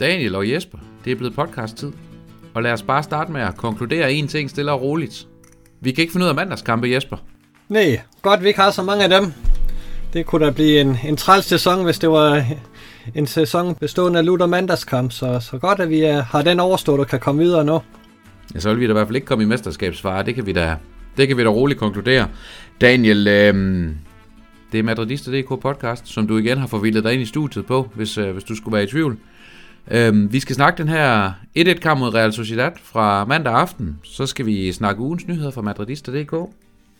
Daniel og Jesper, det er blevet podcast-tid. Og lad os bare starte med at konkludere en ting stille og roligt. Vi kan ikke finde ud af mandagskampe, Jesper. Nej, godt vi ikke har så mange af dem. Det kunne da blive en, en træls sæson, hvis det var en sæson bestående af lutter mandagskamp. Så, så godt, at vi øh, har den overstået og kan komme videre nu. Ja, så vil vi da i hvert fald ikke komme i mesterskabsfare. Det kan vi da, det kan vi da roligt konkludere. Daniel, øh, det er Madridista.dk podcast, som du igen har forvildet dig ind i studiet på, hvis, øh, hvis du skulle være i tvivl. Øh, vi skal snakke den her 1-1-kamp mod Real Sociedad fra mandag aften. Så skal vi snakke ugens nyheder fra Madridista.dk.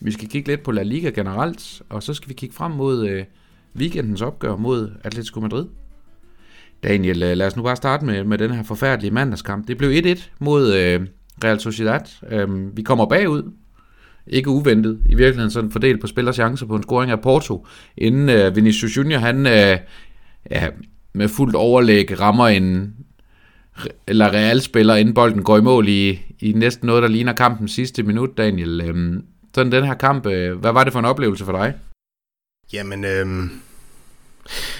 Vi skal kigge lidt på La Liga generelt, og så skal vi kigge frem mod øh, weekendens opgør mod Atletico Madrid. Daniel, øh, lad os nu bare starte med, med den her forfærdelige mandagskamp. Det blev 1-1 mod øh, Real Sociedad. Øhm, vi kommer bagud, ikke uventet, i virkeligheden sådan fordelt på spillers chancer på en scoring af Porto, inden øh, Vinicius Junior, han øh, ja, med fuldt overlæg rammer en eller realspiller, inden bolden går i mål i, i næsten noget, der ligner kampen sidste minut, Daniel. Øhm, sådan den her kamp, øh, hvad var det for en oplevelse for dig? Jamen, øh,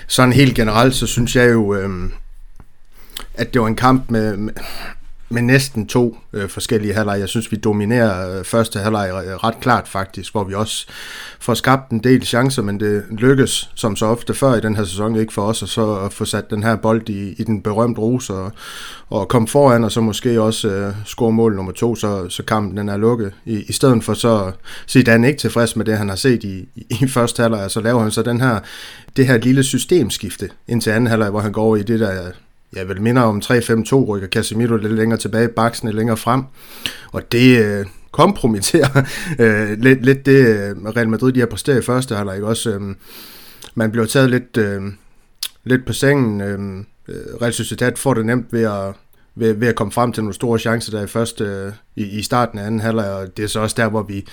sådan helt generelt, så synes jeg jo, øh, at det var en kamp med, med, med næsten to øh, forskellige halvleg. Jeg synes, vi dominerer øh, første halvleg øh, ret klart faktisk, hvor vi også får skabt en del chancer, men det lykkes, som så ofte før i den her sæson, ikke for os, og så at få sat den her bold i, i den berømte rose og, og komme foran, og så måske også øh, score mål nummer to, så, så kampen den er lukket. I, I stedet for så sige, ikke tilfreds med det, han har set i, i, i første halvleg, så laver han så den her, det her lille systemskifte ind til anden halvleg, hvor han går over i det der jeg vil minde om 3-5-2, rykker Casemiro lidt længere tilbage, Baksen lidt længere frem, og det øh, kompromitterer øh, lidt, lidt det øh, Real Madrid, de har præsteret i første halvleg, også. Øh, man bliver taget lidt, øh, lidt på sengen, øhm, øh, Real Sociedad får det nemt ved at, ved, ved at komme frem til nogle store chancer der i første øh, i, i starten af anden halvleg, og det er så også der, hvor vi,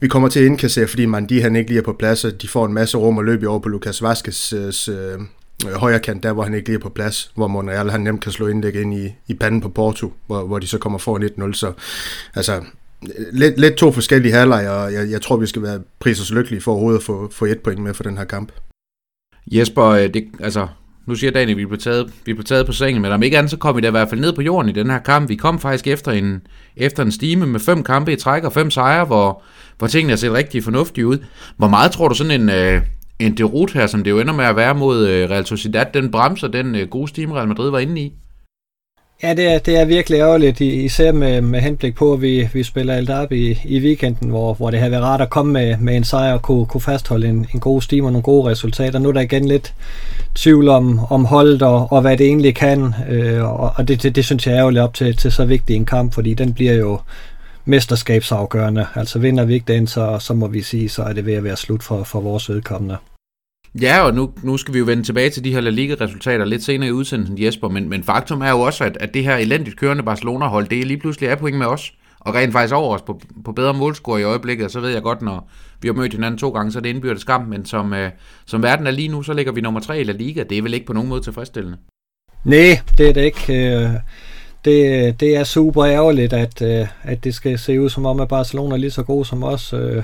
vi kommer til at indkassere, fordi man de han ikke lige er på plads, og de får en masse rum at løbe over på Lucas Vaskes øh, øh Øh, højre kant, der hvor han ikke lige er på plads, hvor Monreal han nemt kan slå indlæg ind i, i panden på Porto, hvor, hvor de så kommer for 1-0. Så altså, lidt, lidt to forskellige halvleje, og jeg, jeg tror, vi skal være priser lykkelige for overhovedet at få, få et point med for den her kamp. Jesper, øh, det, altså, nu siger Daniel, at vi blev taget, vi blev taget på sengen, men om ikke andet, så kom vi da i hvert fald ned på jorden i den her kamp. Vi kom faktisk efter en, efter en stime med fem kampe i træk og fem sejre, hvor, hvor tingene har set rigtig fornuftige ud. Hvor meget tror du sådan en, øh, en derut her, som det jo ender med at være mod øh, Real Sociedad, den bremser den øh, gode steam, Real Madrid var inde i? Ja, det er, det er virkelig ærgerligt, især med, med henblik på, at vi, vi spiller alt op i, i weekenden, hvor, hvor det har været rart at komme med, med en sejr og kunne, kunne fastholde en, en god steam og nogle gode resultater. Nu er der igen lidt tvivl om, om holdet og, og hvad det egentlig kan, øh, og, og det, det, det synes jeg er ærgerligt op til, til så vigtig en kamp, fordi den bliver jo mesterskabsafgørende. Altså vinder vi ikke den, så, så må vi sige, så er det ved at være slut for, for vores vedkommende. Ja, og nu, nu skal vi jo vende tilbage til de her La Liga-resultater lidt senere i udsendelsen, Jesper, men, men faktum er jo også, at, at det her elendigt kørende Barcelona-hold, det er lige pludselig er point med os, og rent faktisk over os på, på bedre målscore i øjeblikket, og så ved jeg godt, når vi har mødt hinanden to gange, så er det indbyrdes kamp, men som, øh, som verden er lige nu, så ligger vi nummer tre i La Liga. Det er vel ikke på nogen måde tilfredsstillende? Nej, det er det ikke. Det, det er super ærgerligt, at, øh, at det skal se ud som om, at Barcelona er lige så god som os. Øh,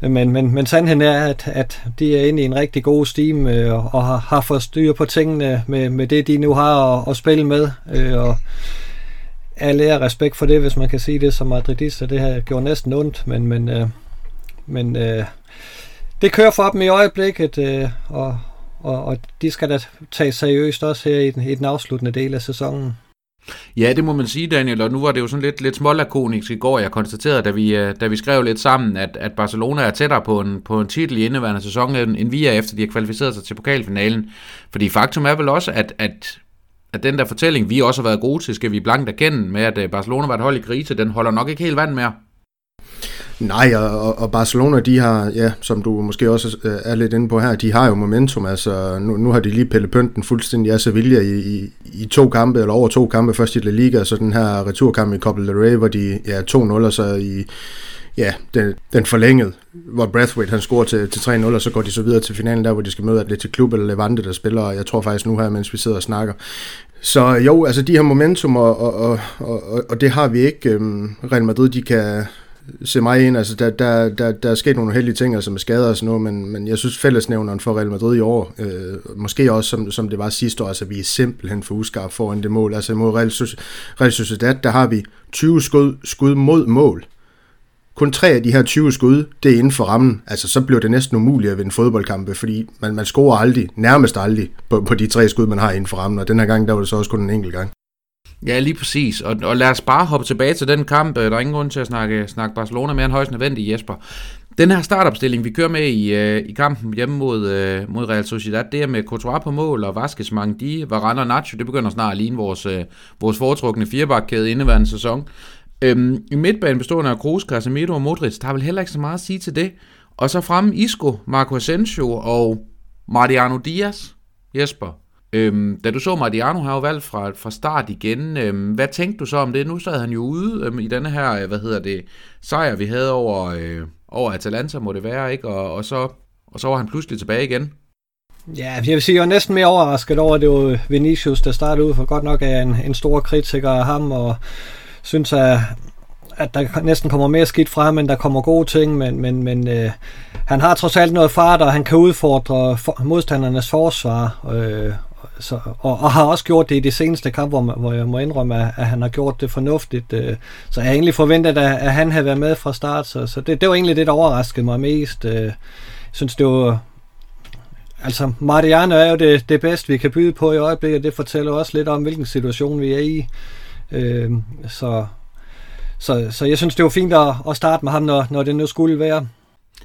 men, men, men sandheden er, at, at de er inde i en rigtig god steam øh, og har, har fået styr på tingene med, med det, de nu har at, at spille med. Øh, og alle er respekt for det, hvis man kan sige det som madridist, det har gjort næsten ondt, men, men, øh, men øh, det kører for dem i øjeblikket, øh, og, og, og de skal da tage seriøst også her i den, i den afsluttende del af sæsonen. Ja, det må man sige, Daniel, og nu var det jo sådan lidt, lidt smålakonisk i går, jeg konstaterede, da vi, øh, da vi skrev lidt sammen, at, at Barcelona er tættere på en, på en titel i indeværende sæson, end vi er, efter de har kvalificeret sig til pokalfinalen. Fordi faktum er vel også, at, at, at den der fortælling, vi også har været gode til, skal vi blankt erkende med, at øh, Barcelona var et hold i krise, den holder nok ikke helt vand mere. Nej, og, og Barcelona, de har, ja, som du måske også øh, er lidt inde på her, de har jo momentum. Altså, nu, nu har de lige pillet pynten fuldstændig af Sevilla i, i, i to kampe, eller over to kampe, først i La Liga, og så den her returkamp i Copa del Rey, hvor de ja, 2-0, og så i ja, den, den forlængede, hvor Brathwaite han scorer til, til 3-0, og så går de så videre til finalen der, hvor de skal møde Atletic Klub eller Levante, der spiller, og jeg tror faktisk nu her, mens vi sidder og snakker. Så jo, altså de har momentum, og, og, og, og, og det har vi ikke. Øhm, Real Madrid, de kan, se mig ind, altså der, der, der, der er sket nogle heldige ting, altså med skader og sådan noget, men, men jeg synes fællesnævneren for Real Madrid i år, øh, måske også som, som det var sidste år, altså vi er simpelthen for uskarpe foran det mål, altså mod Real, Real Sociedad, der har vi 20 skud, skud mod mål, kun tre af de her 20 skud, det er inden for rammen. Altså, så bliver det næsten umuligt at vinde fodboldkampe, fordi man, man scorer aldrig, nærmest aldrig, på, på de tre skud, man har inden for rammen. Og den her gang, der var det så også kun en enkelt gang. Ja, lige præcis. Og, og lad os bare hoppe tilbage til den kamp. Øh, der er ingen grund til at snakke, snakke Barcelona mere end højst nødvendigt, Jesper. Den her startopstilling, vi kører med i, øh, i kampen hjemme mod, øh, mod Real Sociedad, det er med Courtois på mål og Vasquez, Mangdi, Varane og Nacho. Det begynder snart at ligne vores, øh, vores foretrukne firebakkæde indeværende sæson. Øhm, I midtbanen bestående af Kroos, Casemiro og Modric, der er vel heller ikke så meget at sige til det. Og så fremme Isco, Marco Asensio og Mariano Diaz. Jesper, øhm, da du så Mariano har jo valgt fra, fra start igen, øhm, hvad tænkte du så om det? Nu sad han jo ude øhm, i denne her, øh, hvad hedder det, sejr vi havde over, øh, over Atalanta, må det være, ikke? Og, og, så, og så var han pludselig tilbage igen. Ja, jeg vil sige, jeg var næsten mere overrasket over, at det var Vinicius, der startede ud, for godt nok er en, en stor kritiker af ham, og synes, at, at der næsten kommer mere skidt fra ham, end der kommer gode ting, men, men, men øh, han har trods alt noget fart, og han kan udfordre for, modstandernes forsvar, øh, så, og, og har også gjort det i de seneste kampe, hvor, hvor jeg må indrømme, at, at han har gjort det fornuftigt. Øh, så jeg egentlig forventet, at, at han havde været med fra start, så, så det, det var egentlig det, der overraskede mig mest. Øh, jeg synes, det var... Altså, Mariano er jo det, det bedste, vi kan byde på i øjeblikket, det fortæller også lidt om, hvilken situation vi er i. Øh, så, så, så jeg synes, det var fint at, at starte med ham, når, når det nu skulle være.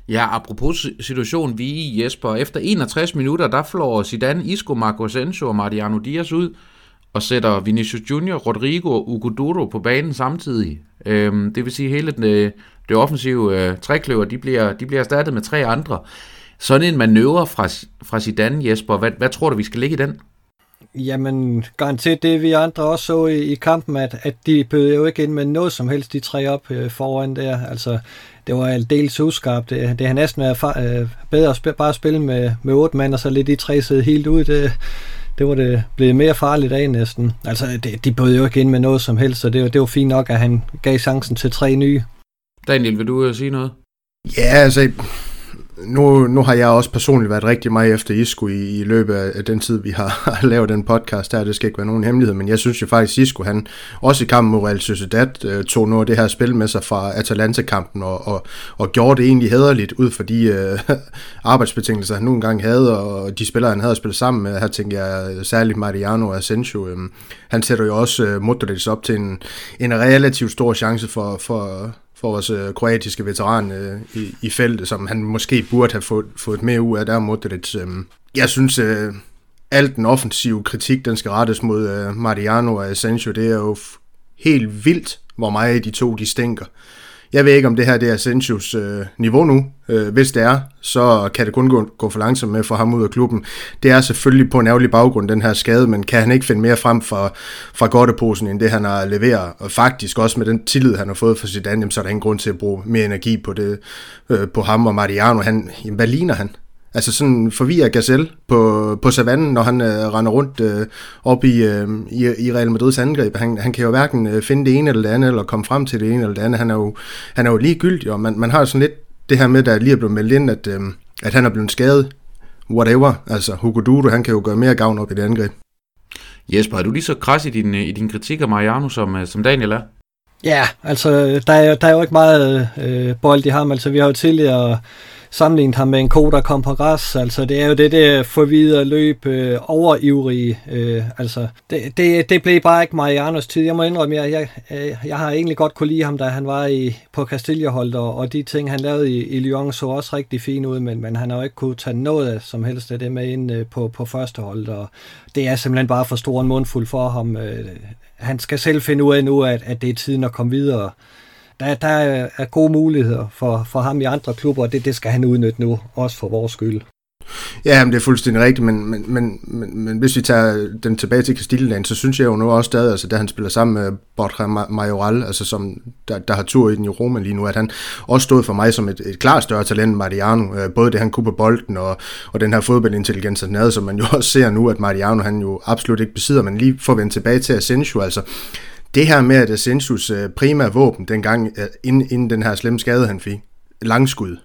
Ja, apropos situationen vi er i, Jesper. Efter 61 minutter, der flår Zidane, Isco, Marco Asensio og Mariano Diaz ud, og sætter Vinicius Junior, Rodrigo og Ugo på banen samtidig. Øhm, det vil sige, at hele det, øh, det offensive øh, trækløver, de bliver, de bliver erstattet med tre andre. Sådan en manøvre fra, fra Zidane, Jesper, hvad, hvad tror du, vi skal ligge i den? Jamen, garanteret det vi andre også så i, i kampen, at, at de bød jo ikke ind med noget som helst, de tre op øh, foran der. Altså, det var aldeles uskarpt. Det, det har næsten været øh, bedre at spille, bare spille med, med otte mand, og så lidt de tre sidde helt ud. Det, det var det blevet mere farligt af næsten. Altså, det, de bød jo ikke ind med noget som helst, så det, det var fint nok, at han gav chancen til tre nye. Daniel, vil du øh, sige noget? Ja, altså, nu, nu har jeg også personligt været rigtig meget efter Isco i, i løbet af den tid, vi har lavet den podcast her. Det skal ikke være nogen hemmelighed, men jeg synes jo faktisk, Isco, han også i kampen mod Real Sociedad, øh, tog noget af det her spil med sig fra Atalanta-kampen og, og, og gjorde det egentlig hederligt ud for de øh, arbejdsbetingelser, han nu engang havde, og de spillere, han havde spillet sammen med. Her tænker jeg særligt Mariano og Asensio. Øh, han sætter jo også øh, Modric op til en, en relativt stor chance for, for for vores øh, kroatiske veteran øh, i, i feltet, som han måske burde have fået, fået mere ud af der Modric. Øh, jeg synes, øh, alt den offensive kritik, den skal rettes mod øh, Mariano og Asensio, det er jo helt vildt, hvor meget de to de stinker. Jeg ved ikke, om det her det er Asensios øh, niveau nu. Øh, hvis det er, så kan det kun gå, gå for langsomt med at få ham ud af klubben. Det er selvfølgelig på en ærgerlig baggrund, den her skade, men kan han ikke finde mere frem fra, fra godteposen, end det han har leveret? Og faktisk også med den tillid, han har fået fra sit andet, så er der ingen grund til at bruge mere energi på, det, øh, på ham og Mariano. Han, jamen, hvad ligner han? Altså sådan forvirrer Gazelle på, på savannen, når han øh, render rundt øh, op i, øh, i, i Real Madrids angreb. Han, han kan jo hverken øh, finde det ene eller det andet, eller komme frem til det ene eller det andet. Han er jo, han er jo ligegyldig, og man, man har sådan lidt det her med, der lige er blevet meldt ind, at, øh, at han er blevet skadet. Whatever. Altså, Hugo Dudu, han kan jo gøre mere gavn op i det angreb. Jesper, er du lige så kras i din, i din kritik af Mariano, som, øh, som Daniel er? Ja, altså, der er, der er jo ikke meget øh, bold i ham. Altså, vi har jo tidligere sammenlignet ham med en ko, der kom på græs. Altså, det er jo det der forvidere løb, øh, overivrige. Øh, altså, det, det, det blev bare ikke Marianos tid. Jeg må indrømme, jeg, jeg, øh, jeg har egentlig godt kunne lide ham, da han var i, på Castilleholdt, og, og de ting, han lavede i, i Lyon, så også rigtig fint ud, men, men han har jo ikke kunne tage noget af, som helst af det med ind øh, på, på første hold, og det er simpelthen bare for stor en mundfuld for ham. Øh, han skal selv finde ud af nu, at, at det er tiden at komme videre der, der er gode muligheder for, for ham i andre klubber, og det, det skal han udnytte nu, også for vores skyld. Ja, men det er fuldstændig rigtigt, men, men, men, men, men hvis vi tager den tilbage til Castilleland, så synes jeg jo nu også stadig, altså da han spiller sammen med Borja Majoral, altså som, der, der har tur i den i Roma lige nu, at han også stod for mig som et, et klart større talent end Mariano, øh, både det han kunne på bolden og, og den her fodboldintelligens, han havde, som man jo også ser nu, at Mariano han jo absolut ikke besidder, men lige får vende tilbage til Asensio, altså det her med, at Asensus øh, primære våben, dengang, øh, inden, inden den her slemme skade, han fik, langskud,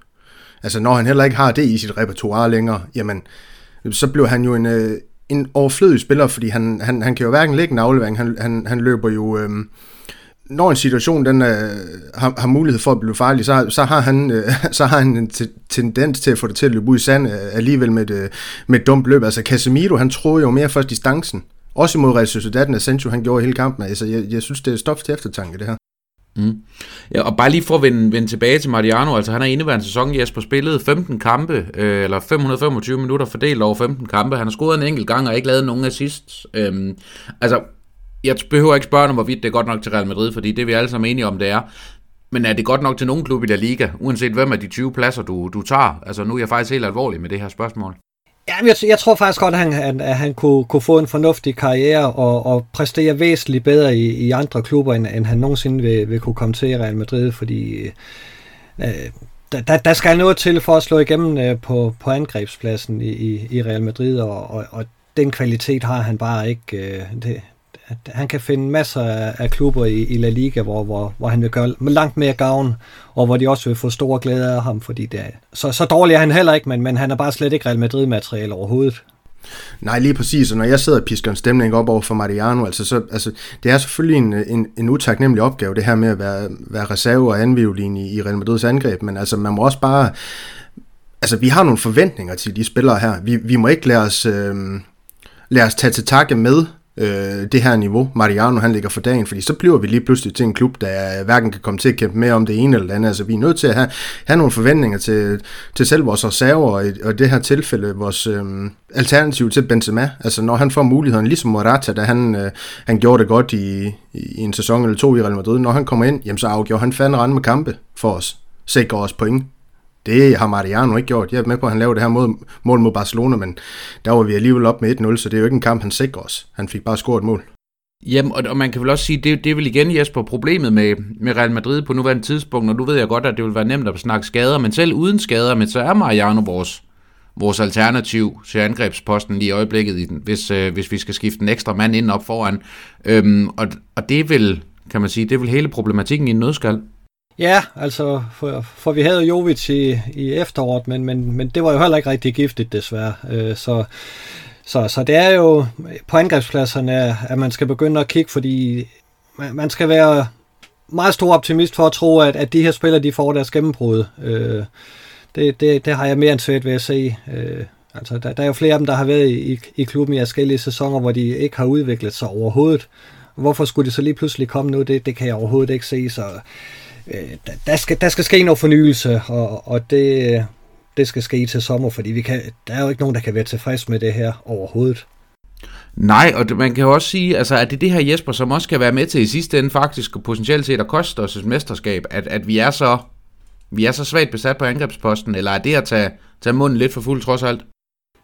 altså når han heller ikke har det i sit repertoire længere, jamen, så blev han jo en, øh, en overflødig spiller, fordi han, han, han kan jo hverken lægge en aflevering, han, han, han løber jo... Øhm, når en situation den, øh, har, har mulighed for at blive farlig, så, så, har, han, øh, så har han en tendens til at få det til at løbe ud i sand øh, alligevel med et, øh, med et dumt løb. Altså Casemiro, han troede jo mere først distancen. Også imod Real Sociedad, når Sancho han gjorde hele kampen. Altså, jeg, jeg synes, det er stof til eftertanke, det her. Mm. Ja, og bare lige for at vende, vende tilbage til Mariano, altså han har indeværende sæson, Jesper, spillet 15 kampe, øh, eller 525 minutter fordelt over 15 kampe. Han har scoret en enkelt gang og ikke lavet nogen assist. Øhm, altså, jeg behøver ikke spørge om, hvorvidt det er godt nok til Real Madrid, fordi det er vi alle sammen enige om, det er. Men er det godt nok til nogen klub i La Liga, uanset hvem af de 20 pladser, du, du tager? Altså nu er jeg faktisk helt alvorlig med det her spørgsmål. Ja, jeg, jeg tror faktisk godt, at han, at, at han kunne, kunne få en fornuftig karriere og, og præstere væsentligt bedre i, i andre klubber, end, end han nogensinde vil, vil kunne komme til i Real Madrid, fordi øh, der, der skal noget til for at slå igennem øh, på, på angrebspladsen i, i, i Real Madrid, og, og, og den kvalitet har han bare ikke. Øh, det, at han kan finde masser af, klubber i, i La Liga, hvor, hvor, hvor han vil gøre langt mere gavn, og hvor de også vil få store glæde af ham, fordi det er, så, så dårlig er han heller ikke, men, men han er bare slet ikke Real Madrid-materiale overhovedet. Nej, lige præcis, og når jeg sidder og pisker en stemning op over for Mariano, altså, så, altså det er selvfølgelig en, en, en utaknemmelig opgave, det her med at være, være reserve og anvivlin i, i Real Madrids angreb, men altså man må også bare, altså vi har nogle forventninger til de spillere her, vi, vi må ikke lade os, øh, lade os tage til takke med øh, det her niveau, Mariano han ligger for dagen, fordi så bliver vi lige pludselig til en klub, der hverken kan komme til at kæmpe med om det ene eller det andet. Altså vi er nødt til at have, have nogle forventninger til, til selv vores reserver, og i, og det her tilfælde vores øh, alternativ til Benzema. Altså når han får muligheden, ligesom Morata, da han, øh, han gjorde det godt i, i en sæson eller to i Real Madrid, når han kommer ind, jamen så afgjorde han fandme rende med kampe for os. sikre os point. Det har Mariano ikke gjort. Jeg er med på, at han lavede det her mål, mål mod Barcelona, men der var vi alligevel op med 1-0, så det er jo ikke en kamp, han sikrer os. Han fik bare scoret et mål. Jamen, og, og man kan vel også sige, det, det er vel igen, Jesper, problemet med, med Real Madrid på nuværende tidspunkt, og nu ved jeg godt, at det vil være nemt at snakke skader, men selv uden skader, men så er Mariano vores, vores alternativ til angrebsposten lige i øjeblikket, i den, hvis, øh, hvis vi skal skifte en ekstra mand ind op foran. Øhm, og, og det er vel, kan man sige, det er vel hele problematikken i en nødskal. Ja, altså, for, for vi havde Jovic i, i efteråret, men, men, men det var jo heller ikke rigtig giftigt, desværre. Øh, så, så, så det er jo på angrebspladserne, at man skal begynde at kigge, fordi man, man skal være meget stor optimist for at tro, at, at de her spillere, de får deres gennembrud. Øh, det, det, det har jeg mere end svært ved at se. Øh, altså, der, der er jo flere af dem, der har været i, i klubben i forskellige sæsoner, hvor de ikke har udviklet sig overhovedet. Hvorfor skulle det så lige pludselig komme nu? Det, det kan jeg overhovedet ikke se, så øh, der, skal, der skal ske noget fornyelse, og, og det, det skal ske til sommer, fordi vi kan, der er jo ikke nogen, der kan være tilfreds med det her overhovedet. Nej, og man kan jo også sige, altså, at det er det her Jesper, som også kan være med til i sidste ende faktisk og potentielt set at koste os et mesterskab, at, at vi er så vi er så svagt besat på angrebsposten, eller er det at tage, tage munden lidt for fuld trods alt?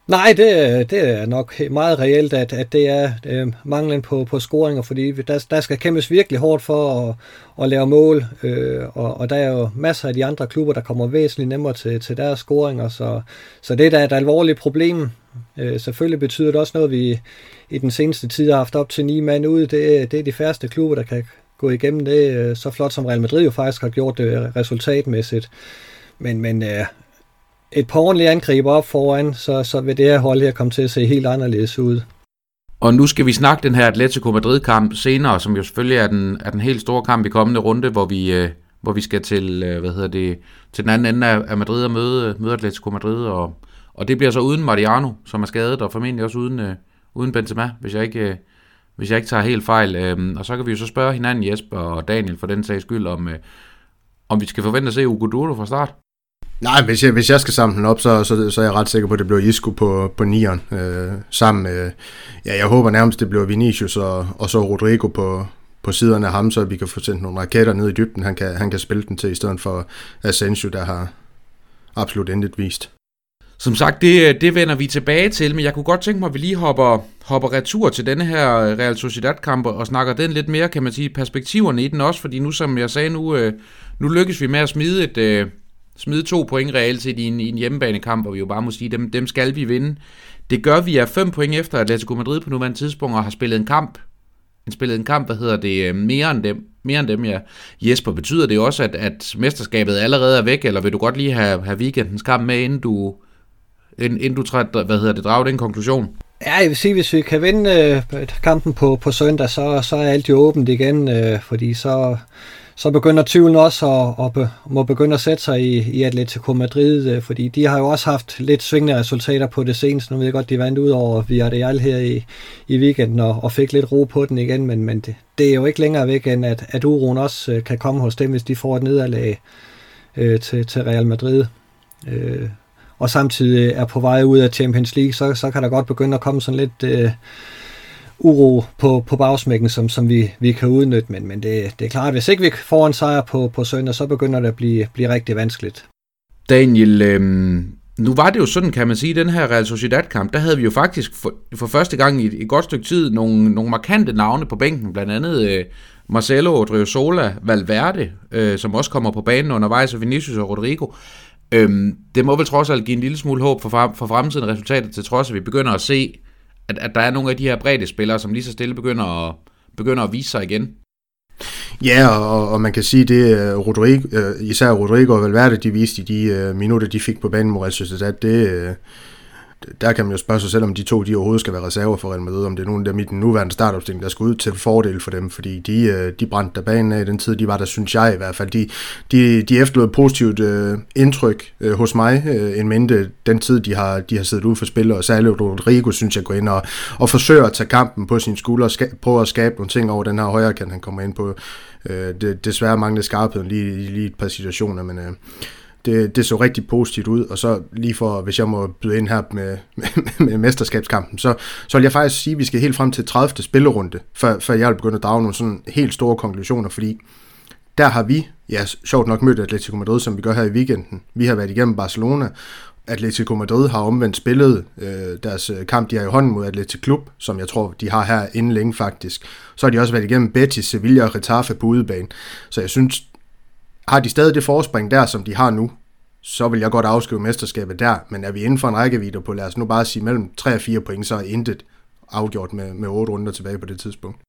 Nej, det, det er nok meget reelt, at, at det er øh, manglen på, på scoringer, fordi der, der skal kæmpes virkelig hårdt for at, at lave mål, øh, og, og der er jo masser af de andre klubber, der kommer væsentligt nemmere til, til deres scoringer, så, så det er et alvorligt problem. Øh, selvfølgelig betyder det også noget, vi i den seneste tid har haft op til ni mand ude. Det, det er de færreste klubber, der kan gå igennem det øh, så flot, som Real Madrid jo faktisk har gjort det resultatmæssigt. Men, men øh, et par ordentlige angriber op foran, så, så vil det her hold her komme til at se helt anderledes ud. Og nu skal vi snakke den her Atletico Madrid-kamp senere, som jo selvfølgelig er den, er den helt store kamp i kommende runde, hvor vi, øh, hvor vi skal til, øh, hvad hedder det, til den anden ende af, Madrid og møde, møde Atletico Madrid. Og, og det bliver så uden Mariano, som er skadet, og formentlig også uden, øh, uden Benzema, hvis jeg ikke, øh, hvis jeg ikke tager helt fejl. Øh, og så kan vi jo så spørge hinanden, Jesper og Daniel, for den sags skyld, om, øh, om vi skal forvente at se Ugo Duro fra start. Nej, hvis jeg, hvis jeg skal samle den op, så, så, så er jeg ret sikker på, at det bliver Isco på, på nieren. Øh, sammen med, ja, jeg håber nærmest, det bliver Vinicius og, og så Rodrigo på, på siderne af ham, så vi kan få sendt nogle raketter ned i dybden, han kan, han kan spille den til, i stedet for Asensio, der har absolut intet vist. Som sagt, det, det vender vi tilbage til, men jeg kunne godt tænke mig, at vi lige hopper, hopper retur til denne her Real Sociedad-kamp og snakker den lidt mere, kan man sige, perspektiverne i den også, fordi nu, som jeg sagde, nu, øh, nu lykkes vi med at smide et, øh, smide to point reelt set i en, i en hjemmebanekamp, hvor vi jo bare må sige, dem, dem skal vi vinde. Det gør vi af fem point efter Atletico Madrid på nuværende tidspunkt, og har spillet en kamp en spillet en kamp, hvad hedder det, øh, mere end dem, mere end dem, ja. Jesper, betyder det også, at, at mesterskabet allerede er væk, eller vil du godt lige have, have weekendens kamp med, inden du, inden, inden du træt, hvad hedder det, drager den konklusion? Ja, jeg vil sige, hvis vi kan vinde øh, kampen på, på søndag, så, så er alt jo åbent igen, øh, fordi så, så begynder tvivlen også at, at be, må begynde at sætte sig i, i Atletico Madrid, øh, fordi de har jo også haft lidt svingende resultater på det seneste. Nu ved jeg godt, de vandt ud over Villarreal her i, i weekenden og, og fik lidt ro på den igen, men, men det, det er jo ikke længere væk end, at, at uroen også øh, kan komme hos dem, hvis de får et nederlag øh, til, til Real Madrid. Øh, og samtidig er på vej ud af Champions League, så, så kan der godt begynde at komme sådan lidt øh, uro på, på bagsmækken, som, som vi, vi kan udnytte. Men, men det, det er klart, at hvis ikke vi får en sejr på, på søndag, så begynder det at blive, blive rigtig vanskeligt. Daniel, øh, nu var det jo sådan, kan man sige, den her Real Sociedad-kamp, der havde vi jo faktisk for, for første gang i et, et godt stykke tid nogle, nogle markante navne på bænken, blandt andet øh, Marcelo Odriozola Valverde, øh, som også kommer på banen undervejs, og Vinicius og Rodrigo. Øhm, det må vel trods alt give en lille smule håb for, for fremtiden resultatet, til trods at vi begynder at se, at, at der er nogle af de her brede spillere, som lige så stille begynder at, begynder at vise sig igen. Ja, og, og man kan sige, det øh, Rodrigo, øh, især Rodrigo og Valverde, de viste i de øh, minutter, de fik på banen mod Real Sociedad, det, der kan man jo spørge sig selv, om de to de overhovedet skal være reserver for Real Madrid, om det er nogen af dem i den nuværende startopstilling, der skal ud til fordel for dem, fordi de, øh, de brændte der banen af i den tid, de var der, synes jeg i hvert fald. De, de, de efterlod positivt øh, indtryk øh, hos mig, øh, en mente den tid, de har, de har siddet ude for spil, og særligt Rodrigo, synes jeg, går ind og, og forsøger at tage kampen på sin skulder, og ska, prøver at skabe nogle ting over den her højre kan han kommer ind på. Øh, det, desværre manglede skarpheden lige, lige et par situationer, men... Øh, det, det så rigtig positivt ud, og så lige for, hvis jeg må byde ind her med, med, med mesterskabskampen, så, så vil jeg faktisk sige, at vi skal helt frem til 30. spillerunde, før, før jeg vil begynde at drage nogle sådan helt store konklusioner, fordi der har vi, ja, sjovt nok mødt Atletico Madrid, som vi gør her i weekenden. Vi har været igennem Barcelona. Atletico Madrid har omvendt spillet øh, deres øh, kamp, de har i hånden mod Atletico Klub, som jeg tror, de har her inden længe faktisk. Så har de også været igennem Betis, Sevilla og Getafe på udebane. Så jeg synes, har de stadig det forspring der, som de har nu, så vil jeg godt afskrive mesterskabet der, men er vi inden for en rækkevidde på, lad os nu bare sige, mellem 3 og 4 point, så er intet afgjort med, med 8 runder tilbage på det tidspunkt.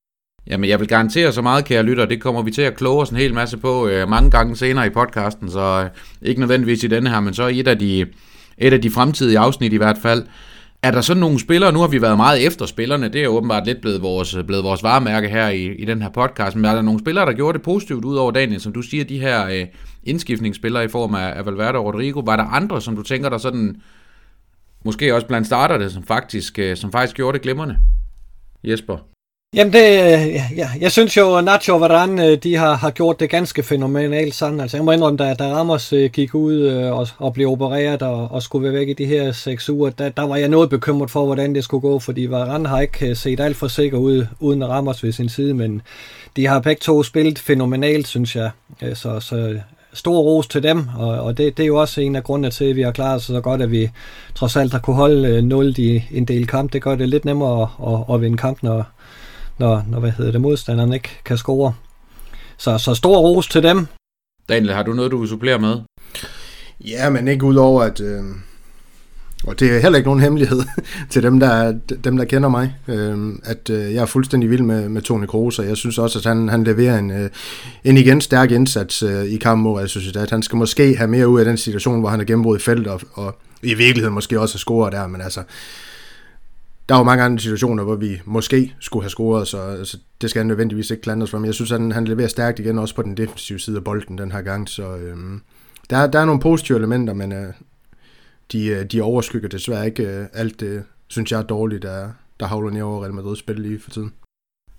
Jamen, jeg vil garantere så meget, kære lytter, det kommer vi til at kloge os en hel masse på øh, mange gange senere i podcasten, så øh, ikke nødvendigvis i denne her, men så i et af de, et af de fremtidige afsnit i hvert fald. Er der sådan nogle spillere, nu har vi været meget efter spillerne, det er åbenbart lidt blevet vores, blevet vores varemærke her i, i den her podcast, men er der nogle spillere, der gjorde det positivt ud over Daniel, som du siger, de her øh, indskiftningsspillere i form af, af Valverde og Rodrigo, var der andre, som du tænker der sådan, måske også blandt starterne, som faktisk, øh, som faktisk gjorde det glimrende? Jesper? Jamen det, øh, ja, jeg synes jo, Nacho og Varane, øh, de har, har gjort det ganske fænomenalt sådan. Altså jeg må indrømme, da, da Ramos øh, gik ud og, og blev opereret og, og skulle være væk i de her seks uger, der, der var jeg noget bekymret for, hvordan det skulle gå, fordi Varane har ikke set alt for sikker ud uden Ramos ved sin side, men de har begge to spillet fænomenalt, synes jeg. Så, så stor ros til dem, og, og det, det er jo også en af grundene til, at vi har klaret os så godt, at vi trods alt har kunne holde 0 i en del kamp. Det gør det lidt nemmere at, at, at vinde kamp, når, når, når hvad hedder det, modstanderen ikke kan score. Så, så stor ros til dem. Daniel, har du noget, du vil supplere med? Ja, men ikke udover, at... Øh, og det er heller ikke nogen hemmelighed til dem, der, dem, der kender mig, øh, at øh, jeg er fuldstændig vild med, med Toni Kroos, og jeg synes også, at han, han leverer en, øh, en igen stærk indsats øh, i kampen mod Real Sociedad. Han skal måske have mere ud af den situation, hvor han er gennembrudt i feltet, og, og i virkeligheden måske også har scoret der, men altså, der er jo mange andre situationer, hvor vi måske skulle have scoret, så altså, det skal han nødvendigvis ikke klandres for, men jeg synes, at han, han leverer stærkt igen, også på den defensive side af bolden den her gang, så øhm, der, der er nogle positive elementer, men øh, de, øh, de overskygger desværre ikke øh, alt det, synes jeg er dårligt, der, der havler ned over Real Madrid spil lige for tiden.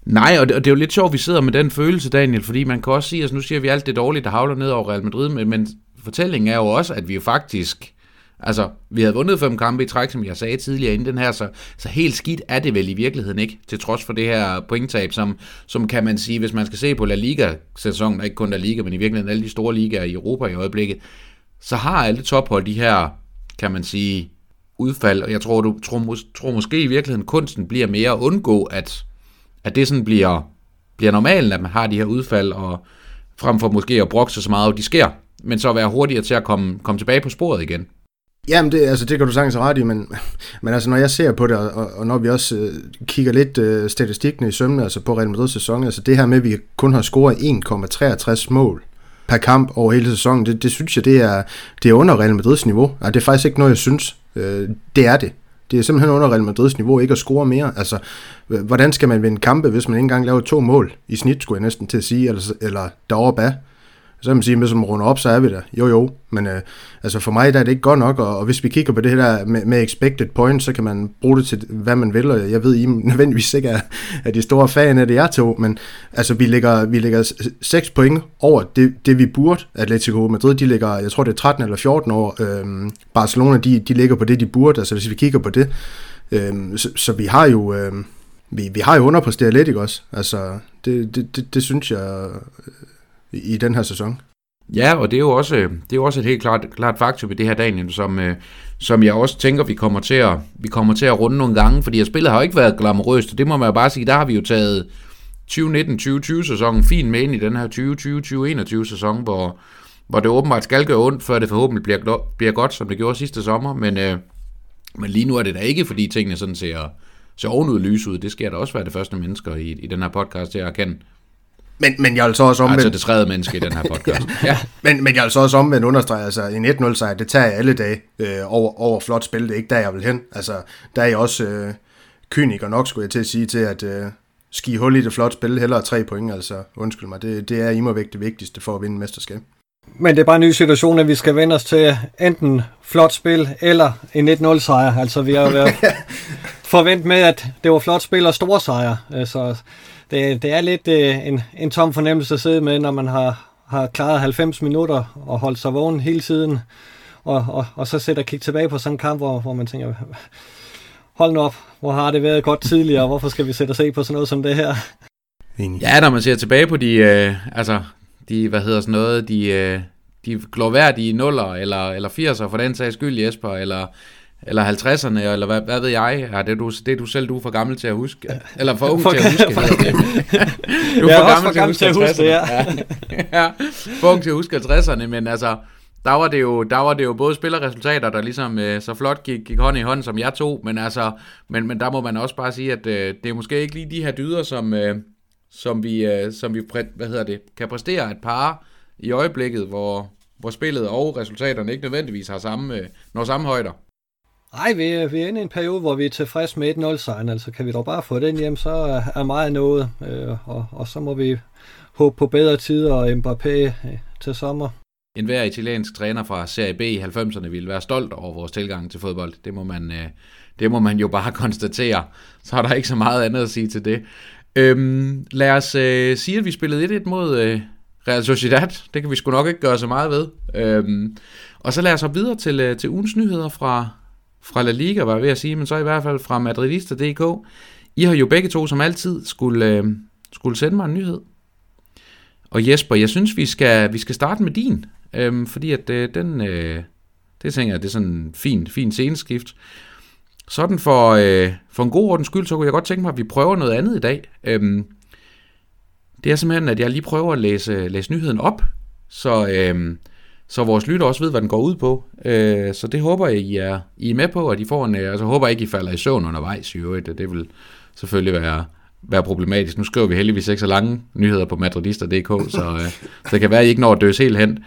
Nej, og det, og det er jo lidt sjovt, at vi sidder med den følelse, Daniel, fordi man kan også sige, at altså, nu siger vi alt det dårlige, der havler ned over Real Madrid, men, men fortællingen er jo også, at vi jo faktisk Altså, vi havde vundet fem kampe i træk, som jeg sagde tidligere inden den her, så, så helt skidt er det vel i virkeligheden ikke, til trods for det her pointtab, som, som kan man sige, hvis man skal se på La Liga-sæsonen, ikke kun La Liga, men i virkeligheden alle de store ligaer i Europa i øjeblikket, så har alle tophold de her, kan man sige, udfald, og jeg tror, du tror, tror måske i virkeligheden, kunsten bliver mere at undgå, at, at det sådan bliver, bliver normalt, at man har de her udfald, og frem for måske at brokse så meget, at de sker, men så være hurtigere til at komme, komme tilbage på sporet igen. Jamen, det, altså, det kan du sagtens ret i, men, men altså, når jeg ser på det, og, og når vi også øh, kigger lidt øh, statistikken i sømne, altså på Real Madrid-sæsonen, altså det her med, at vi kun har scoret 1,63 mål per kamp over hele sæsonen, det, det synes jeg, det er, det er under Real Madrids niveau. Altså, det er faktisk ikke noget, jeg synes. Øh, det er det. Det er simpelthen under Real Madrids niveau ikke at score mere. Altså, hvordan skal man vinde kampe, hvis man ikke engang laver to mål i snit, skulle jeg næsten til at sige, eller, eller deroppe af? Så kan man sige, at hvis man runder op, så er vi der. Jo, jo. Men øh, altså for mig der er det ikke godt nok, og, og hvis vi kigger på det her med, med expected points, så kan man bruge det til, hvad man vil, og jeg ved, I nødvendigvis ikke er, er de store fan af det, jeg tog, men altså vi ligger, vi ligger 6 point over det, det, vi burde. Atletico Madrid, de ligger, jeg tror det er 13 eller 14 år. Øh, Barcelona, de, de ligger på det, de burde, altså hvis vi kigger på det. Øh, så, så vi har jo... Øh, vi, vi har jo underpræsteret lidt, ikke også? Altså, det, det, det, det synes jeg i, den her sæson. Ja, og det er jo også, øh, det er jo også et helt klart, klart faktum i det her, Daniel, som, øh, som jeg også tænker, vi kommer, til at, vi kommer til at runde nogle gange, fordi spillet har jo ikke været glamorøst, og det må man jo bare sige, der har vi jo taget 2019-2020 sæsonen fint med ind i den her 2020-2021 sæson, hvor, hvor det åbenbart skal gøre ondt, før det forhåbentlig bliver, bliver godt, som det gjorde sidste sommer, men, øh, men lige nu er det da ikke, fordi tingene sådan ser, ser ovenud lys ud. Det sker da også være det første mennesker i, i den her podcast til at erkende. Men, men jeg vil så også omvendt... Altså det tredje menneske i den her podcast. ja. ja. Men, men jeg vil så også omvendt understrege, altså en 1-0 sejr, det tager jeg alle dage øh, over, over flot spil. Det er ikke der, jeg vil hen. Altså, der er jeg også øh, kyniker nok, skulle jeg til at sige, til at øh, ski hul i det flot spil, hellere tre point, altså undskyld mig. Det, det er i mig væk det vigtigste for at vinde mesterskab. Men det er bare en ny situation, at vi skal vende os til enten flot spil eller en 1-0 sejr. Altså vi har været forventet med, at det var flot spil og store sejre. Altså, det, det er lidt øh, en, en tom fornemmelse at sidde med, når man har, har klaret 90 minutter og holdt sig vågen hele tiden, og, og, og så sætter kigge tilbage på sådan en kamp, hvor, hvor man tænker, hold nu op, hvor har det været godt tidligere, og hvorfor skal vi sætte os se på sådan noget som det her? Ja, når man ser tilbage på de, øh, altså, de, hvad hedder sådan noget, de, øh, de glorværdige nuller, eller, eller 80'er for den sags skyld, Jesper, eller eller 50'erne, eller hvad, hvad ved jeg? Ja, det, er du, det er du selv, du er for gammel til at huske. Eller for ung for, til at huske, for, det. Du er for, gammel, for gammel til at huske, til at huske ja. ja. For ung til at huske 50'erne, men altså, der var det jo, der var det jo både spillerresultater, der ligesom øh, så flot gik, gik hånd i hånd, som jeg tog, men altså, men, men der må man også bare sige, at øh, det er måske ikke lige de her dyder, som, øh, som vi, øh, som vi hvad hedder det, kan præstere et par i øjeblikket, hvor, hvor spillet og resultaterne ikke nødvendigvis har samme, øh, når samme højder. Nej, vi, er, vi er inde i en periode, hvor vi er tilfreds med 1-0 sejren. Altså kan vi dog bare få den hjem, så er, er meget noget. Øh, og, og så må vi håbe på bedre tider og Mbappé øh, til sommer. En hver italiensk træner fra Serie B i 90'erne ville være stolt over vores tilgang til fodbold. Det må man, øh, det må man jo bare konstatere. Så er der ikke så meget andet at sige til det. Øhm, lad os øh, sige, at vi spillede 1-1 mod øh, Real Sociedad. Det kan vi sgu nok ikke gøre så meget ved. Øhm, og så lad os hoppe videre til, øh, til ugens nyheder fra, fra La Liga, var jeg ved at sige, men så i hvert fald fra Madridista.dk. I har jo begge to som altid skulle, øh, skulle sende mig en nyhed. Og Jesper, jeg synes, vi skal, vi skal starte med din, øh, fordi at øh, den, øh, det tænker jeg, det er sådan en fin, fin sceneskift. Sådan for, øh, for en god ordens skyld, så kunne jeg godt tænke mig, at vi prøver noget andet i dag. Øh, det er simpelthen, at jeg lige prøver at læse, læse nyheden op, så, øh, så vores lytter også ved, hvad den går ud på. Øh, så det håber jeg, I er, I er med på, at I får en... Altså håber jeg ikke, I falder i søvn undervejs i øvrigt. Det vil selvfølgelig være, være problematisk. Nu skriver vi heldigvis ikke så lange nyheder på madridister.dk, så, øh, så det kan være, at I ikke når at døse helt hen.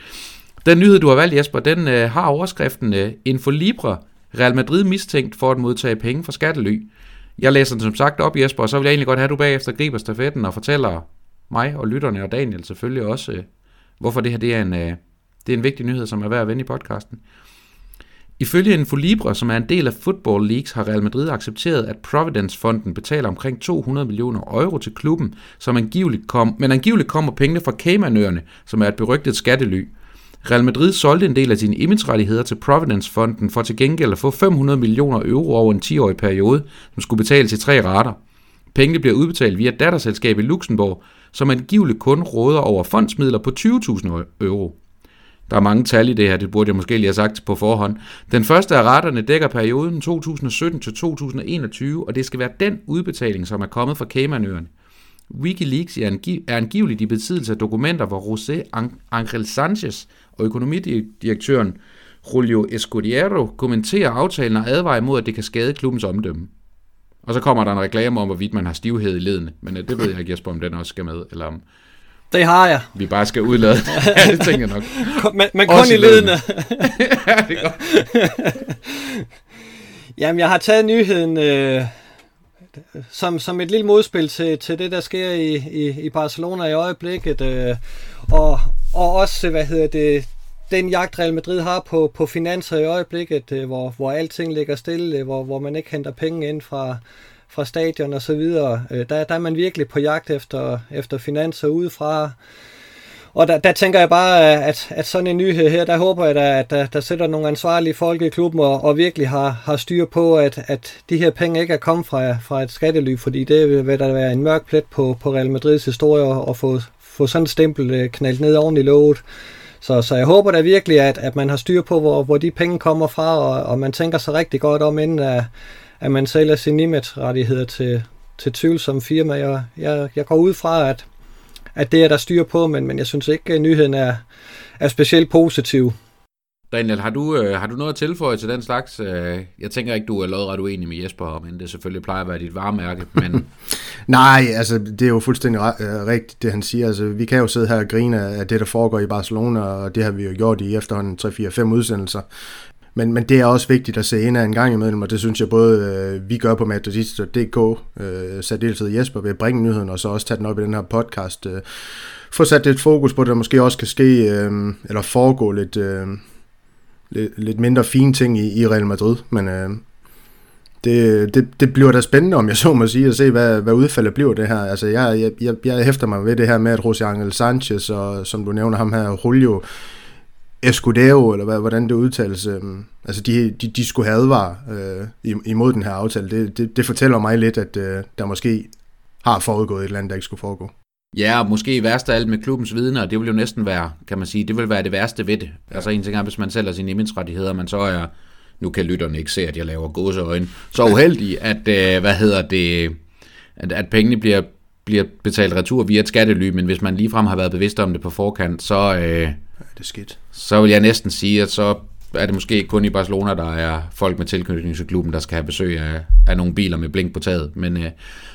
Den nyhed, du har valgt, Jesper, den øh, har overskriften øh, Infolibre, Real Madrid mistænkt for at modtage penge fra skattely. Jeg læser den som sagt op, Jesper, og så vil jeg egentlig godt have, at du bagefter griber stafetten og fortæller mig og lytterne og Daniel selvfølgelig også, øh, hvorfor det her det er en, øh, det er en vigtig nyhed, som er værd at vende i podcasten. Ifølge Infolibre, som er en del af Football Leagues, har Real Madrid accepteret, at Providence-fonden betaler omkring 200 millioner euro til klubben, som angiveligt kom, men angiveligt kommer pengene fra Caymanøerne, som er et berygtet skattely. Real Madrid solgte en del af sine image-rettigheder til Providence-fonden for til gengæld at få 500 millioner euro over en 10-årig periode, som skulle betales i tre rater. Pengene bliver udbetalt via datterselskabet i Luxembourg, som angiveligt kun råder over fondsmidler på 20.000 euro. Der er mange tal i det her, det burde jeg måske lige have sagt på forhånd. Den første af retterne dækker perioden 2017 til 2021, og det skal være den udbetaling, som er kommet fra Caymanøerne. Wikileaks er, angiv- er angiveligt i besiddelse af dokumenter, hvor José Angel Sanchez og økonomidirektøren Julio Escudiero kommenterer aftalen og advarer imod, at det kan skade klubbens omdømme. Og så kommer der en reklame om, hvorvidt man har stivhed i ledene. Men øh, det ved jeg ikke, Jesper, om den også skal med, eller om det har jeg. vi bare skal udlade. ja, det tænker jeg nok. Kun- Men, men kun i ledene. ledene. ja, det er godt. Jamen, jeg har taget nyheden øh, som, som et lille modspil til, til det, der sker i, i, i Barcelona i øjeblikket. Øh, og, og også, hvad hedder det, den jagt Real Madrid har på, på finanser i øjeblikket, øh, hvor, hvor alting ligger stille, øh, hvor, hvor man ikke henter penge ind fra, fra stadion og så videre. Øh, der, der er man virkelig på jagt efter, efter finanser udefra. Og der, der tænker jeg bare, at, at sådan en nyhed her, der håber jeg, da, at der, der sætter nogle ansvarlige folk i klubben og, og virkelig har, har styr på, at, at de her penge ikke er kommet fra, fra et skattely, fordi det vil, vil der være en mørk plet på, på Real Madrids historie at få, få sådan et stempel øh, knaldt ned oven i låget. Så, så jeg håber da virkelig, at, at man har styr på, hvor, hvor de penge kommer fra, og, og man tænker sig rigtig godt om, inden at, at man sælger sine image-rettigheder til, til tvivlsomme firmaer. Jeg, jeg, jeg går ud fra, at, at det er der styr på, men, men jeg synes ikke, at nyheden er, er specielt positiv. Daniel, har du, øh, har du noget at tilføje til den slags? Øh, jeg tænker ikke, du er lodret uenig med Jesper, men det selvfølgelig plejer at være dit varemærke. Men Nej, altså det er jo fuldstændig øh, rigtigt, det han siger. Altså, vi kan jo sidde her og grine af det, der foregår i Barcelona, og det har vi jo gjort i efterhånden 3-4-5 udsendelser. Men, men det er også vigtigt at se ind en gang imellem, og det synes jeg både øh, vi gør på Madridist.dk, øh, særdeleshed Jesper ved at bringe nyheden, og så også tage den op i den her podcast. Øh, få sat lidt fokus på, det, der måske også kan ske, øh, eller foregå lidt, øh, lidt, lidt mindre fine ting i, i Real Madrid, men øh, det, det, det bliver da spændende, om jeg så må sige, at se, hvad, hvad udfaldet bliver det her. Altså, jeg, jeg, jeg, jeg hæfter mig ved det her med, at José Angel Sanchez, og som du nævner ham her, Julio Escudero, eller hvad, hvordan det udtales, øh, altså de, de, de skulle have advar øh, imod den her aftale. Det, det, det fortæller mig lidt, at øh, der måske har foregået et eller andet, der ikke skulle foregå. ja, og måske værst af alt med klubbens vidner, det vil jo næsten være, kan man sige, det vil være det værste ved det. Altså en ting er, hvis man sælger sine image-rettigheder, man så er, nu kan lytterne ikke se, at jeg laver gåseøjne, så uheldig, at, øh, hvad hedder det, at, at pengene bliver, bliver betalt retur via et skattely, men hvis man ligefrem har været bevidst om det på forkant, så, øh, Ja, det er skidt. så vil jeg næsten sige, at så er det måske ikke kun i Barcelona, der er folk med tilknytning til klubben, der skal have besøg af, af nogle biler med blink på taget. Men, øh,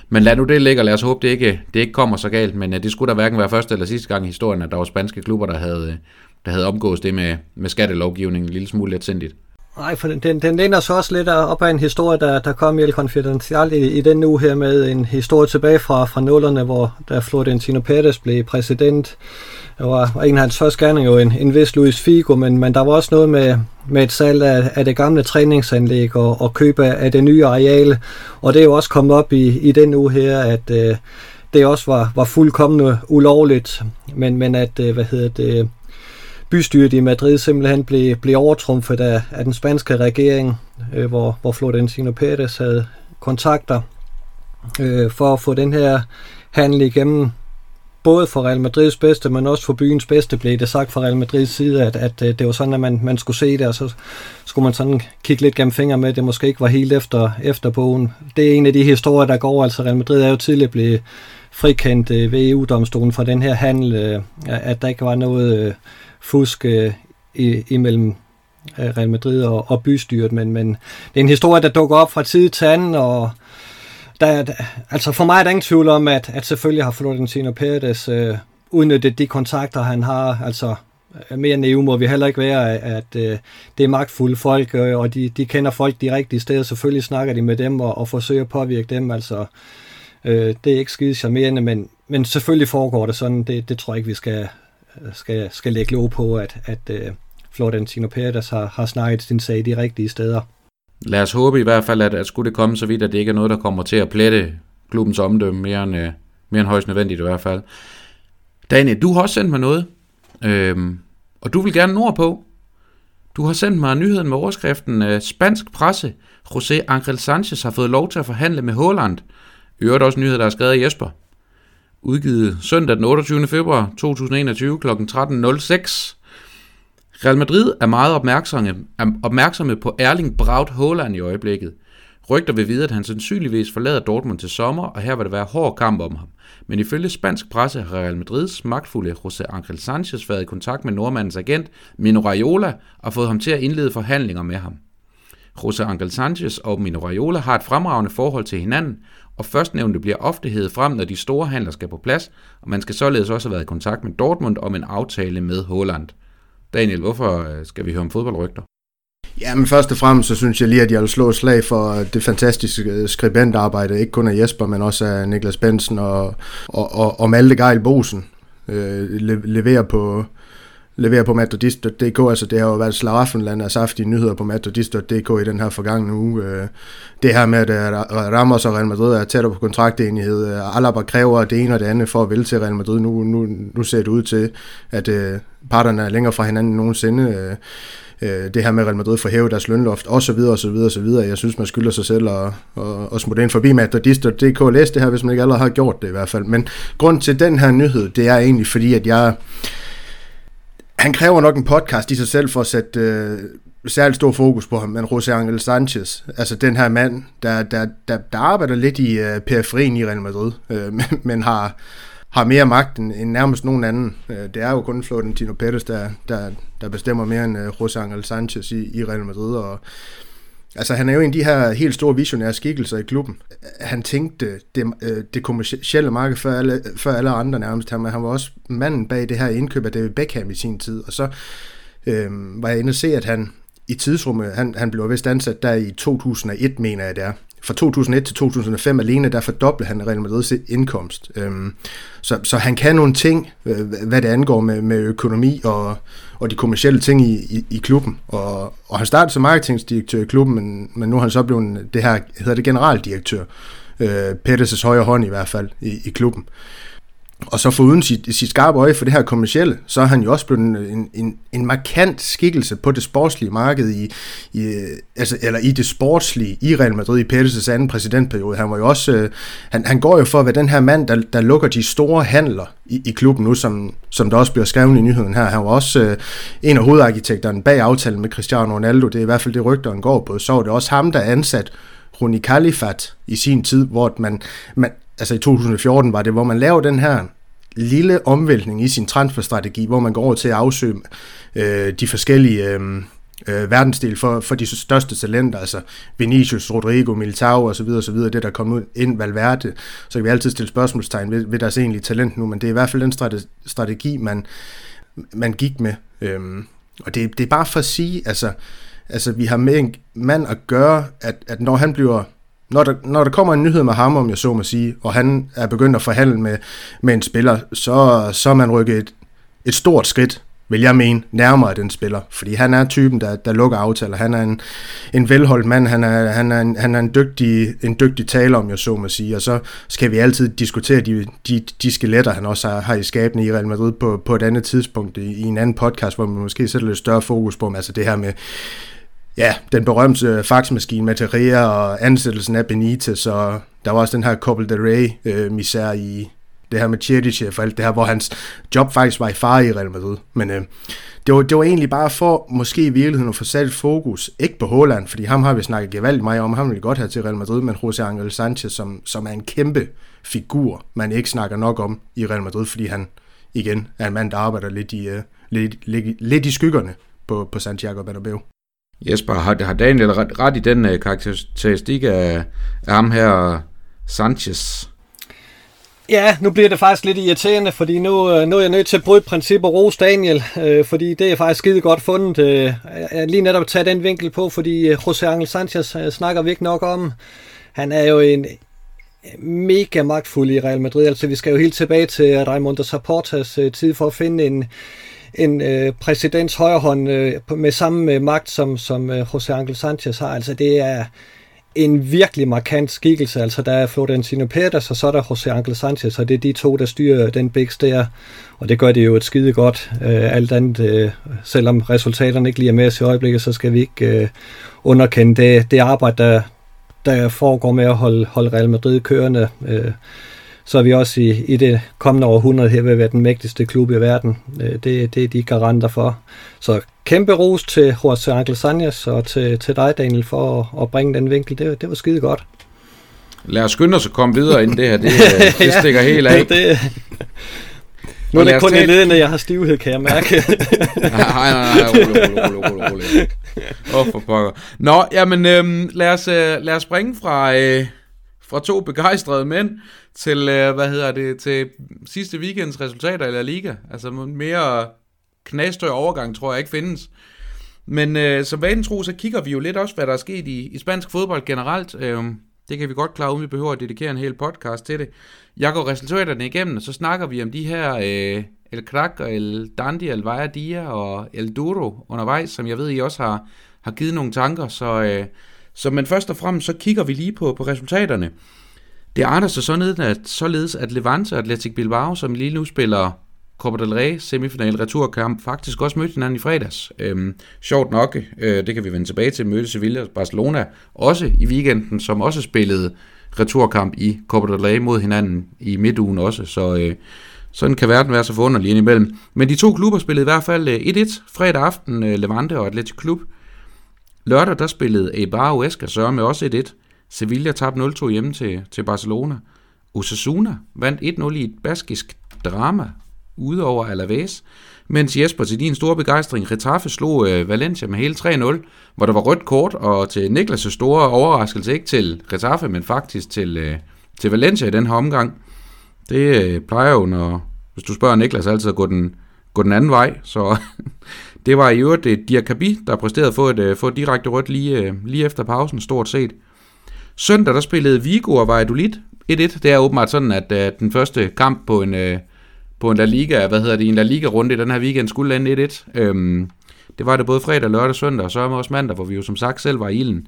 men lad nu det ligge, og lad os håbe, det ikke, det ikke kommer så galt. Men øh, det skulle da hverken være første eller sidste gang i historien, at der var spanske klubber, der havde, øh, der havde omgået det med, med skattelovgivningen en lille smule let sindigt. Nej, for den, den, den læner så også lidt op af en historie, der, der kom i El Confidencial i, i den uge her med en historie tilbage fra, fra nullerne, hvor da Florentino Pérez blev præsident der var, var en af hans første gerninger jo en, en vis Luis Figo, men, men der var også noget med, med et salg af, af det gamle træningsanlæg og, og køb af, af det nye areal. Og det er jo også kommet op i, i den uge her, at øh, det også var, var fuldkommende ulovligt, men, men at, øh, hvad hedder det, bystyret i Madrid simpelthen blev, blev overtrumfet af, af den spanske regering, øh, hvor, hvor Florentino Pérez havde kontakter øh, for at få den her handel igennem. Både for Real Madrids bedste, men også for byens bedste, blev det sagt fra Real Madrids side, at, at øh, det var sådan, at man, man skulle se det, og så skulle man sådan kigge lidt gennem fingre med, at det måske ikke var helt efter, efter bogen. Det er en af de historier, der går. Altså Real Madrid er jo tidligere blevet frikendt øh, ved EU-domstolen for den her handel, øh, at der ikke var noget øh, fusk øh, i, imellem øh, Real Madrid og, og bystyret, men, men det er en historie, der dukker op fra tid til anden, og der, der, altså for mig er der ingen tvivl om, at, at selvfølgelig har Florentino Pérez øh, udnyttet de kontakter, han har, altså øh, mere naive må vi heller ikke være, at øh, det er magtfulde folk, øh, og de, de kender folk de rigtige steder, selvfølgelig snakker de med dem og, og forsøger at påvirke dem, altså øh, det er ikke skide charmerende, men, men selvfølgelig foregår det sådan, det, det tror jeg ikke, vi skal, skal, skal lægge lov på, at, at øh, Florentino Pérez har, har snakket sin sag de rigtige steder. Lad os håbe i hvert fald, at, at skulle det komme så vidt, at det ikke er noget, der kommer til at plette klubbens omdømme mere end, øh, mere end højst nødvendigt i hvert fald. Daniel, du har også sendt mig noget, øhm, og du vil gerne nordpå. Du har sendt mig nyheden med overskriften øh, Spansk presse. José Angel Sanchez har fået lov til at forhandle med Holland. Øvrigt også nyhed, der er skrevet af Jesper. Udgivet søndag den 28. februar 2021 kl. 13.06. Real Madrid er meget opmærksomme, er opmærksomme på Erling Braut Haaland i øjeblikket. Rygter vil vide, at han sandsynligvis forlader Dortmund til sommer, og her vil der være hård kamp om ham. Men ifølge spansk presse har Real Madrids magtfulde José Angel Sanchez været i kontakt med nordmandens agent Mino Raiola og fået ham til at indlede forhandlinger med ham. José Angel Sanchez og Mino Raiola har et fremragende forhold til hinanden, og førstnævnte bliver ofte hævet frem, når de store handler skal på plads, og man skal således også have været i kontakt med Dortmund om en aftale med Holland. Daniel, hvorfor øh, skal vi høre om fodboldrygter? Ja, men først og fremmest så synes jeg lige, at jeg vil slå et slag for øh, det fantastiske øh, skribentarbejde, ikke kun af Jesper, men også af Niklas Bensen og, og, og, og Malte Geil Bosen. Øh, leverer på, leverer på Madridist.dk, altså det har jo været slaraffenland af saftige nyheder på Madridist.dk i den her forgangne uge. Øh, det her med, øh, at Ramos og Real Madrid er tættere på kontraktenighed, øh, Alaba kræver det ene og det andet for at vælge til Real Madrid. Nu, nu, nu ser det ud til, at parterne er længere fra hinanden end nogensinde det her med Real Madrid for hæve deres lønloft, og så videre, og så videre, og så videre. Jeg synes, man skylder sig selv at, at, at smutte ind forbi Madridist.dk. læse det her, hvis man ikke allerede har gjort det i hvert fald. Men grund til den her nyhed, det er egentlig fordi, at jeg han kræver nok en podcast i sig selv for at sætte øh, særligt stor fokus på ham, men José Angel Sanchez, altså den her mand, der, der, der, der arbejder lidt i øh, periferien i Real Madrid, øh, men, men har, har mere magt end, end nærmest nogen anden. Øh, det er jo kun Florentino Pérez, der, der, der bestemmer mere end øh, José Angel Sanchez i, i Real Madrid, og Altså, han er jo en af de her helt store visionære skikkelser i klubben. Han tænkte det, øh, det kommercielle marked før alle, før alle andre nærmest. Han, han var også manden bag det her indkøb af David Beckham i sin tid. Og så øh, var jeg inde og se, at han i tidsrummet, han, han blev vist ansat der i 2001, mener jeg det er. Fra 2001 til 2005 alene, der fordoblede han Real Madrid's indkomst. Øhm, så, så han kan nogle ting, hvad det angår med, med økonomi og, og de kommercielle ting i, i, i klubben. Og, og han startede som marketingdirektør i klubben, men, men nu er han så blevet det her, hedder det generaldirektør. Øh, Pettis' højre hånd i hvert fald i, i klubben. Og så foruden sit, sit skarpe øje for det her kommercielle, så er han jo også blevet en, en, en markant skikkelse på det sportslige marked, i, i, øh, altså, eller i det sportslige i Real Madrid i Pérez' anden præsidentperiode. Han var jo også, øh, han, han går jo for at være den her mand, der, der lukker de store handler i, i klubben nu, som, som der også bliver skrevet i nyheden her. Han var også øh, en af hovedarkitekterne bag aftalen med Cristiano Ronaldo. Det er i hvert fald det rygter, går på. Så var det også ham, der ansat Runi Kalifat i sin tid, hvor man, man, altså i 2014 var det, hvor man laver den her lille omvæltning i sin transferstrategi, hvor man går over til at afsøge øh, de forskellige øh, øh, verdensdel for, for de største talenter, altså Vinicius, Rodrigo, Militao og så videre, så videre, det der kom ud ind Valverde, så kan vi altid stille spørgsmålstegn ved, ved deres egentlige talent nu, men det er i hvert fald den strategi, man, man gik med. Øhm, og det, det er bare for at sige, altså, altså vi har med en mand at gøre, at, at når han bliver når der, når der kommer en nyhed med ham, om jeg så må sige, og han er begyndt at forhandle med, med en spiller, så, så er man rykket et, et stort skridt, vil jeg mene, nærmere den spiller. Fordi han er typen, der, der lukker aftaler. Han er en, en velholdt mand. Han er, han er, en, han er en, dygtig, en dygtig taler, om jeg så må sige. Og så skal vi altid diskutere de, de, de skeletter, han også har, har i skabene i Real Madrid på, på et andet tidspunkt i, i en anden podcast, hvor man måske sætter lidt større fokus på, altså det her med ja, den berømte faxmaskine med Terrea og ansættelsen af Benitez, og der var også den her Coppel de Rey øh, misær i det her med Cherichev og alt det her, hvor hans job faktisk var i fare i Real Madrid. Men øh, det, var, det var egentlig bare for måske i virkeligheden at få sat fokus, ikke på Holland, fordi ham har vi snakket gevaldigt meget om, ham vil godt have til Real Madrid, men José Angel Sanchez, som, som er en kæmpe figur, man ikke snakker nok om i Real Madrid, fordi han igen er en mand, der arbejder lidt i, øh, lidt, lidt, lidt i skyggerne på, på Santiago Bernabeu. Jesper, har, har Daniel ret, ret i den uh, karakteristik af, af ham her, Sanchez? Ja, nu bliver det faktisk lidt irriterende, fordi nu, øh, nu er jeg nødt til at bryde princip og rose Daniel, øh, fordi det er faktisk skide godt fundet. Øh, jeg lige netop tage den vinkel på, fordi øh, José Angel Sanchez øh, snakker vi ikke nok om. Han er jo en mega magtfuld i Real Madrid. Altså, vi skal jo helt tilbage til Raimundo Zaportas øh, tid for at finde en, en øh, præsidents højrehånd øh, med samme øh, magt, som, som øh, José Angel Sanchez har. Altså det er en virkelig markant skikkelse. Altså der er Florentino Pérez, og så er der José Angel Sanchez, og det er de to, der styrer den bæks der. Og det gør det jo et skide godt. Øh, alt andet, øh, selvom resultaterne ikke lige er med os i øjeblikket, så skal vi ikke øh, underkende det, det arbejde, der, der foregår med at holde, holde Real Madrid kørende. Øh, så vi også i, i det kommende århundrede her vil være den mægtigste klub i verden. Øh, det, det er de garanter for. Så kæmpe ros til Jorge Angel Sanjes og til, til dig, Daniel, for at, at bringe den vinkel. Det, det var skide godt. Lad os skynde os at komme videre ind det her. Det, det stikker helt af. det, nu er det kun i ledende, jeg har stivhed, kan jeg mærke. nej, nej, nej, rolig, rolig, rolig, rolig. Åh, oh, for pokker. Nå, jamen, øhm, lad, os, øh, lad os springe fra, øh, fra to begejstrede mænd til, øh, hvad hedder det, til sidste weekends resultater i La Liga. Altså mere knastør overgang, tror jeg ikke findes. Men øh, som vanen tro, så kigger vi jo lidt også, hvad der er sket i, i spansk fodbold generelt. Øh, det kan vi godt klare, uden vi behøver at dedikere en hel podcast til det. Jeg går resultaterne igennem, og så snakker vi om de her øh, El Crack og El Dandi, El Valladia Dia og El Duro undervejs, som jeg ved, I også har, har givet nogle tanker. Så, øh, så men først og fremmest, så kigger vi lige på, på resultaterne. Det arter sig sådan, at således at Levante og Atletic Bilbao, som lige nu spiller Copa del Rey semifinal returkamp faktisk også mødte hinanden i fredags. Øhm, sjovt nok, øh, det kan vi vende tilbage til, mødte Sevilla og Barcelona også i weekenden, som også spillede returkamp i Copa del Rey mod hinanden i midtugen også, så øh, sådan kan verden være så forunderlig indimellem. Men de to klubber spillede i hvert fald øh, 1-1 fredag aften, øh, Levante og Atletic Klub. Lørdag der spillede Eibar og Esker med også 1-1. Sevilla tabte 0-2 hjemme til, til Barcelona. Osasuna vandt 1-0 i et baskisk drama ude over Alaves, mens Jesper til din store begejstring, Retaffe slog øh, Valencia med hele 3-0, hvor der var rødt kort, og til Niklas' store overraskelse, ikke til Retaffe, men faktisk til, øh, til Valencia i den her omgang. Det øh, plejer jo, når, hvis du spørger Niklas, altid at gå den, gå den anden vej, så det var i øvrigt øh, et Diakabi, der præsterede at få et, øh, få et direkte rødt lige, øh, lige efter pausen, stort set. Søndag der spillede Vigo og Valladolid 1-1. Det er åbenbart sådan, at uh, den første kamp på en, uh, på en La Liga, hvad hedder det, en La Liga-runde i den her weekend skulle lande 1-1. Øhm, det var det både fredag, lørdag, søndag, og så også mandag, hvor vi jo som sagt selv var i ilden.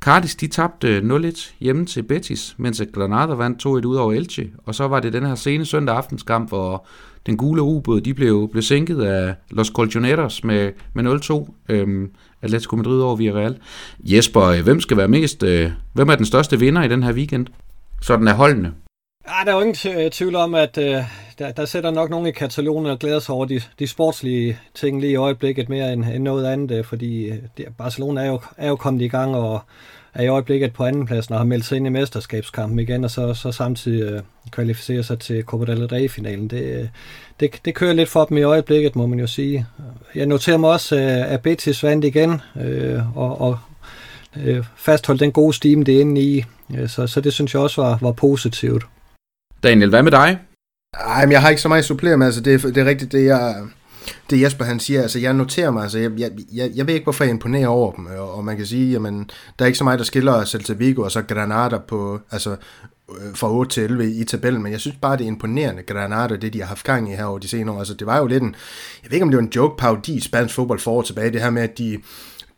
Cardis, de tabte 0-1 hjemme til Betis, mens Granada vandt 2-1 ud over Elche. Og så var det den her sene søndag aftenskamp, hvor den gule ubåd, de blev, blev sænket af Los Colchoneros med, med 0-2. Øhm, Atletico Madrid over Villarreal. Jesper, øh, hvem skal være mest, øh, hvem er den største vinder i den her weekend? Sådan er holdene. Ja, der er jo ingen øh, tvivl om, at øh, der, der sætter nok nogen i Katalonien og glæder sig over de, de sportslige ting lige i øjeblikket mere end, end noget andet, øh, fordi øh, det, Barcelona er jo, er jo kommet i gang og er i øjeblikket på andenpladsen og har meldt sig ind i mesterskabskampen igen, og så, så samtidig øh, kvalificerer sig til Copa del Rey-finalen. Det, øh, det, det kører lidt for dem i øjeblikket, må man jo sige. Jeg noterer mig også, at Betis vandt igen, øh, og, og øh, fastholdt den gode stime, det er inde i, så, så det synes jeg også var, var positivt. Daniel, hvad med dig? Ej, men jeg har ikke så meget at supplere med. Altså, det, er, det er rigtigt, det jeg, det Jesper han siger. Altså, jeg noterer mig, altså, jeg, jeg, jeg, jeg ved ikke, hvorfor jeg imponerer over dem. Og, og man kan sige, jamen, der er ikke så meget, der skiller Celta Vigo og så Granada på, altså, øh, fra 8 til 11 i tabellen, men jeg synes bare, det er imponerende, Granada, det de har haft gang i her over de senere år. Altså, det var jo lidt en, jeg ved ikke, om det var en joke parodi i spansk fodbold for tilbage, det her med, at de,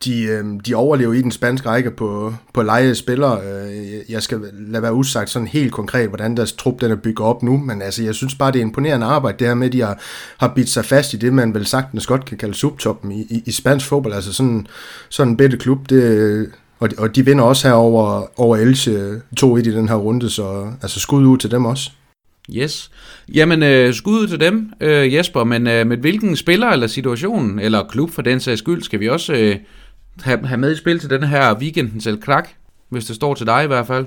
de, øh, de overlever i den spanske række på, på leje spillere. Øh, jeg skal lade være usagt sådan helt konkret, hvordan deres trup den er bygget op nu, men altså, jeg synes bare, det er imponerende arbejde, det her med, at de har, har bidt sig fast i det, man vel sagtens godt kan kalde subtoppen i, i, i spansk fodbold. Altså sådan, sådan en bedre klub, det, og, de, og de vinder også her over, over Elche øh, 2-1 i den her runde, så altså skud ud til dem også. Yes. Jamen, øh, skud til dem, øh, Jesper, men øh, med hvilken spiller eller situation, eller klub for den sags skyld, skal vi også øh, have, have med i spil til den her weekendens El Krak, hvis det står til dig i hvert fald?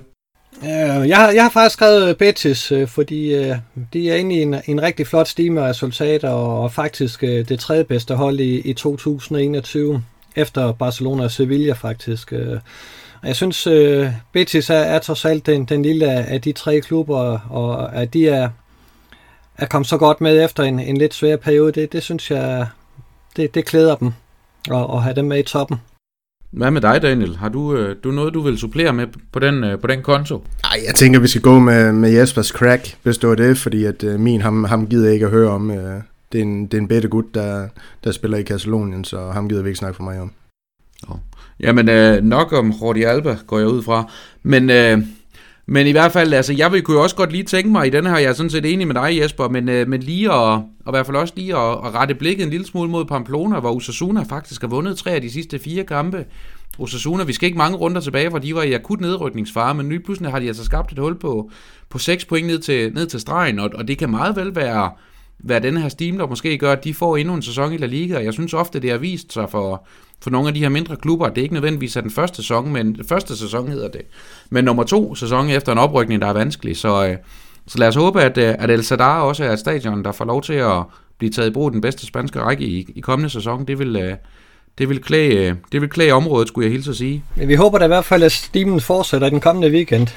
Øh, jeg, har, jeg har faktisk skrevet øh, Betis, øh, fordi øh, de er inde i en, en rigtig flot stime af resultater, og, og faktisk øh, det tredje bedste hold i, i 2021, efter Barcelona og Sevilla faktisk. Øh. Og jeg synes, øh, Betis er, er trods alt den, den lille af de tre klubber, og at de er, er kommet så godt med efter en, en lidt svær periode, det, det synes jeg, det, det klæder dem at, at have dem med i toppen. Hvad med dig, Daniel? Har du, øh, du noget, du vil supplere med på den, øh, på den konto? Nej, jeg tænker, vi skal gå med, med Jespers crack, hvis det var det, fordi at øh, min, ham, ham gider ikke at høre om. Øh, det, er en, det er en bedre gut, der, der spiller i Katalonien, så ham gider vi ikke snakke for mig om. Oh. Jamen, øh, nok om Jordi Alba går jeg ud fra. Men øh, men i hvert fald, altså, jeg vil kunne også godt lige tænke mig i den her, jeg er sådan set enig med dig, Jesper, men, øh, men lige at, og i hvert fald også lige at, at rette blikket en lille smule mod Pamplona, hvor Osasuna faktisk har vundet tre af de sidste fire kampe. Osasuna, vi skal ikke mange runder tilbage, for de var i akut nedrykningsfare, men nu pludselig har de altså skabt et hul på, på 6 point ned til, ned til stregen, og, og det kan meget vel være, være den her steam, der måske gør, at de får endnu en sæson i La Liga. og Jeg synes ofte, det har vist sig for, for nogle af de her mindre klubber. Det er ikke nødvendigvis at den første sæson, men den første sæson hedder det. Men nummer to sæson efter en oprykning, der er vanskelig. Så, øh, så lad os håbe, at, øh, at El Sadar også er et stadion, der får lov til at blive taget i brug den bedste spanske række i, i kommende sæson. Det vil, øh, det vil klæde, det vil klæde området, skulle jeg hilse at sige. Men vi håber da i hvert fald, at stimen fortsætter den kommende weekend.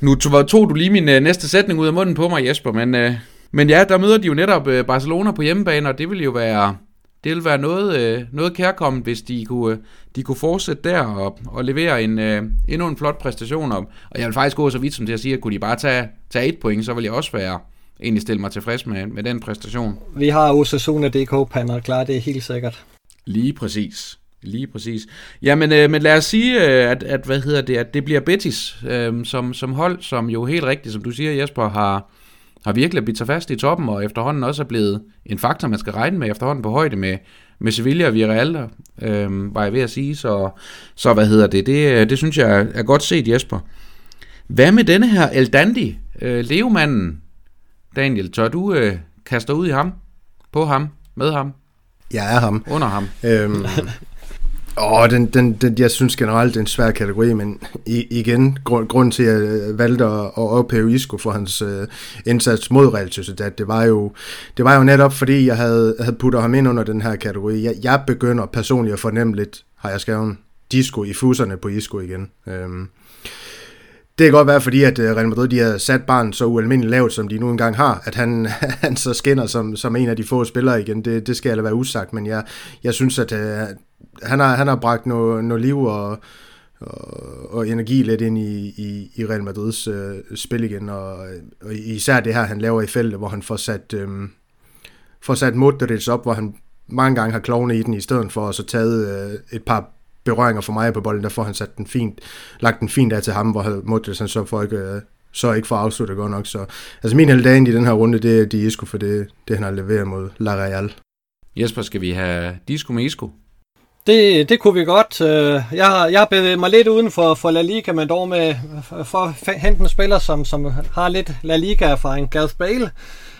Nu tog, tog du lige min uh, næste sætning ud af munden på mig, Jesper, men, uh, men ja, der møder de jo netop uh, Barcelona på hjemmebane, og det vil jo være, det vil være noget, uh, noget kærkommet, hvis de kunne, uh, de kunne fortsætte der og, og levere en, uh, endnu en flot præstation. Og, og jeg vil faktisk gå så vidt som til at sige, at kunne de bare tage, tage et point, så vil jeg også være egentlig stille mig tilfreds med, med den præstation. Vi har Osasuna.dk pander klar, det er helt sikkert. Lige præcis. Lige præcis. Jamen, øh, men lad os sige, øh, at, at, hvad hedder det, at det bliver Betis øh, som, som hold, som jo helt rigtigt, som du siger, Jesper, har, har virkelig blivet sig fast i toppen, og efterhånden også er blevet en faktor, man skal regne med efterhånden på højde med, med Sevilla og Villarreal, øh, var jeg ved at sige. Så, så hvad hedder det? Det, det synes jeg er godt set, Jesper. Hvad med denne her El Dandy, øh, levemanden, Daniel? Tør du øh, kaste ud i ham? På ham? Med ham? Jeg er ham. Under ham. Øhm, åh, den, den, den, jeg synes generelt, det er en svær kategori, men i, igen, grund, grund til, at jeg øh, valgte at, at ophæve Isco for hans uh, indsats mod Real Sociedad, det var jo, det var jo netop, fordi jeg havde, havde puttet ham ind under den her kategori. Jeg, jeg begynder personligt at fornemme lidt, har jeg skrevet, disco i fuserne på Isco igen. Øhm, det kan godt være, fordi at øh, Real Madrid de har sat barn så ualmindeligt lavt, som de nu engang har, at han, han så skinner som, som en af de få spillere igen. Det, det skal jeg lade være usagt, men jeg, jeg synes, at uh, han, har, han har bragt noget, noget liv og, og, og energi lidt ind i, i, i Real Madrids øh, spil igen, og, og især det her, han laver i feltet, hvor han får sat, øh, får sat Modric op, hvor han mange gange har klovne i den, i stedet for at så taget øh, et par berøringer for mig på bolden, der får han sat den fint, lagt den fint af til ham, hvor Modric han så får ikke, øh, så ikke får afsluttet godt nok. Så, altså min heldagen i den her runde, det er Disco, for det, det han har leveret mod La Real. Jesper, skal vi have Disco med Isco? Det, det kunne vi godt. Øh, jeg har, jeg har bevæget mig lidt uden for, for La Liga, men dog med for at hente en spiller, som, som har lidt La Liga-erfaring. Gareth Bale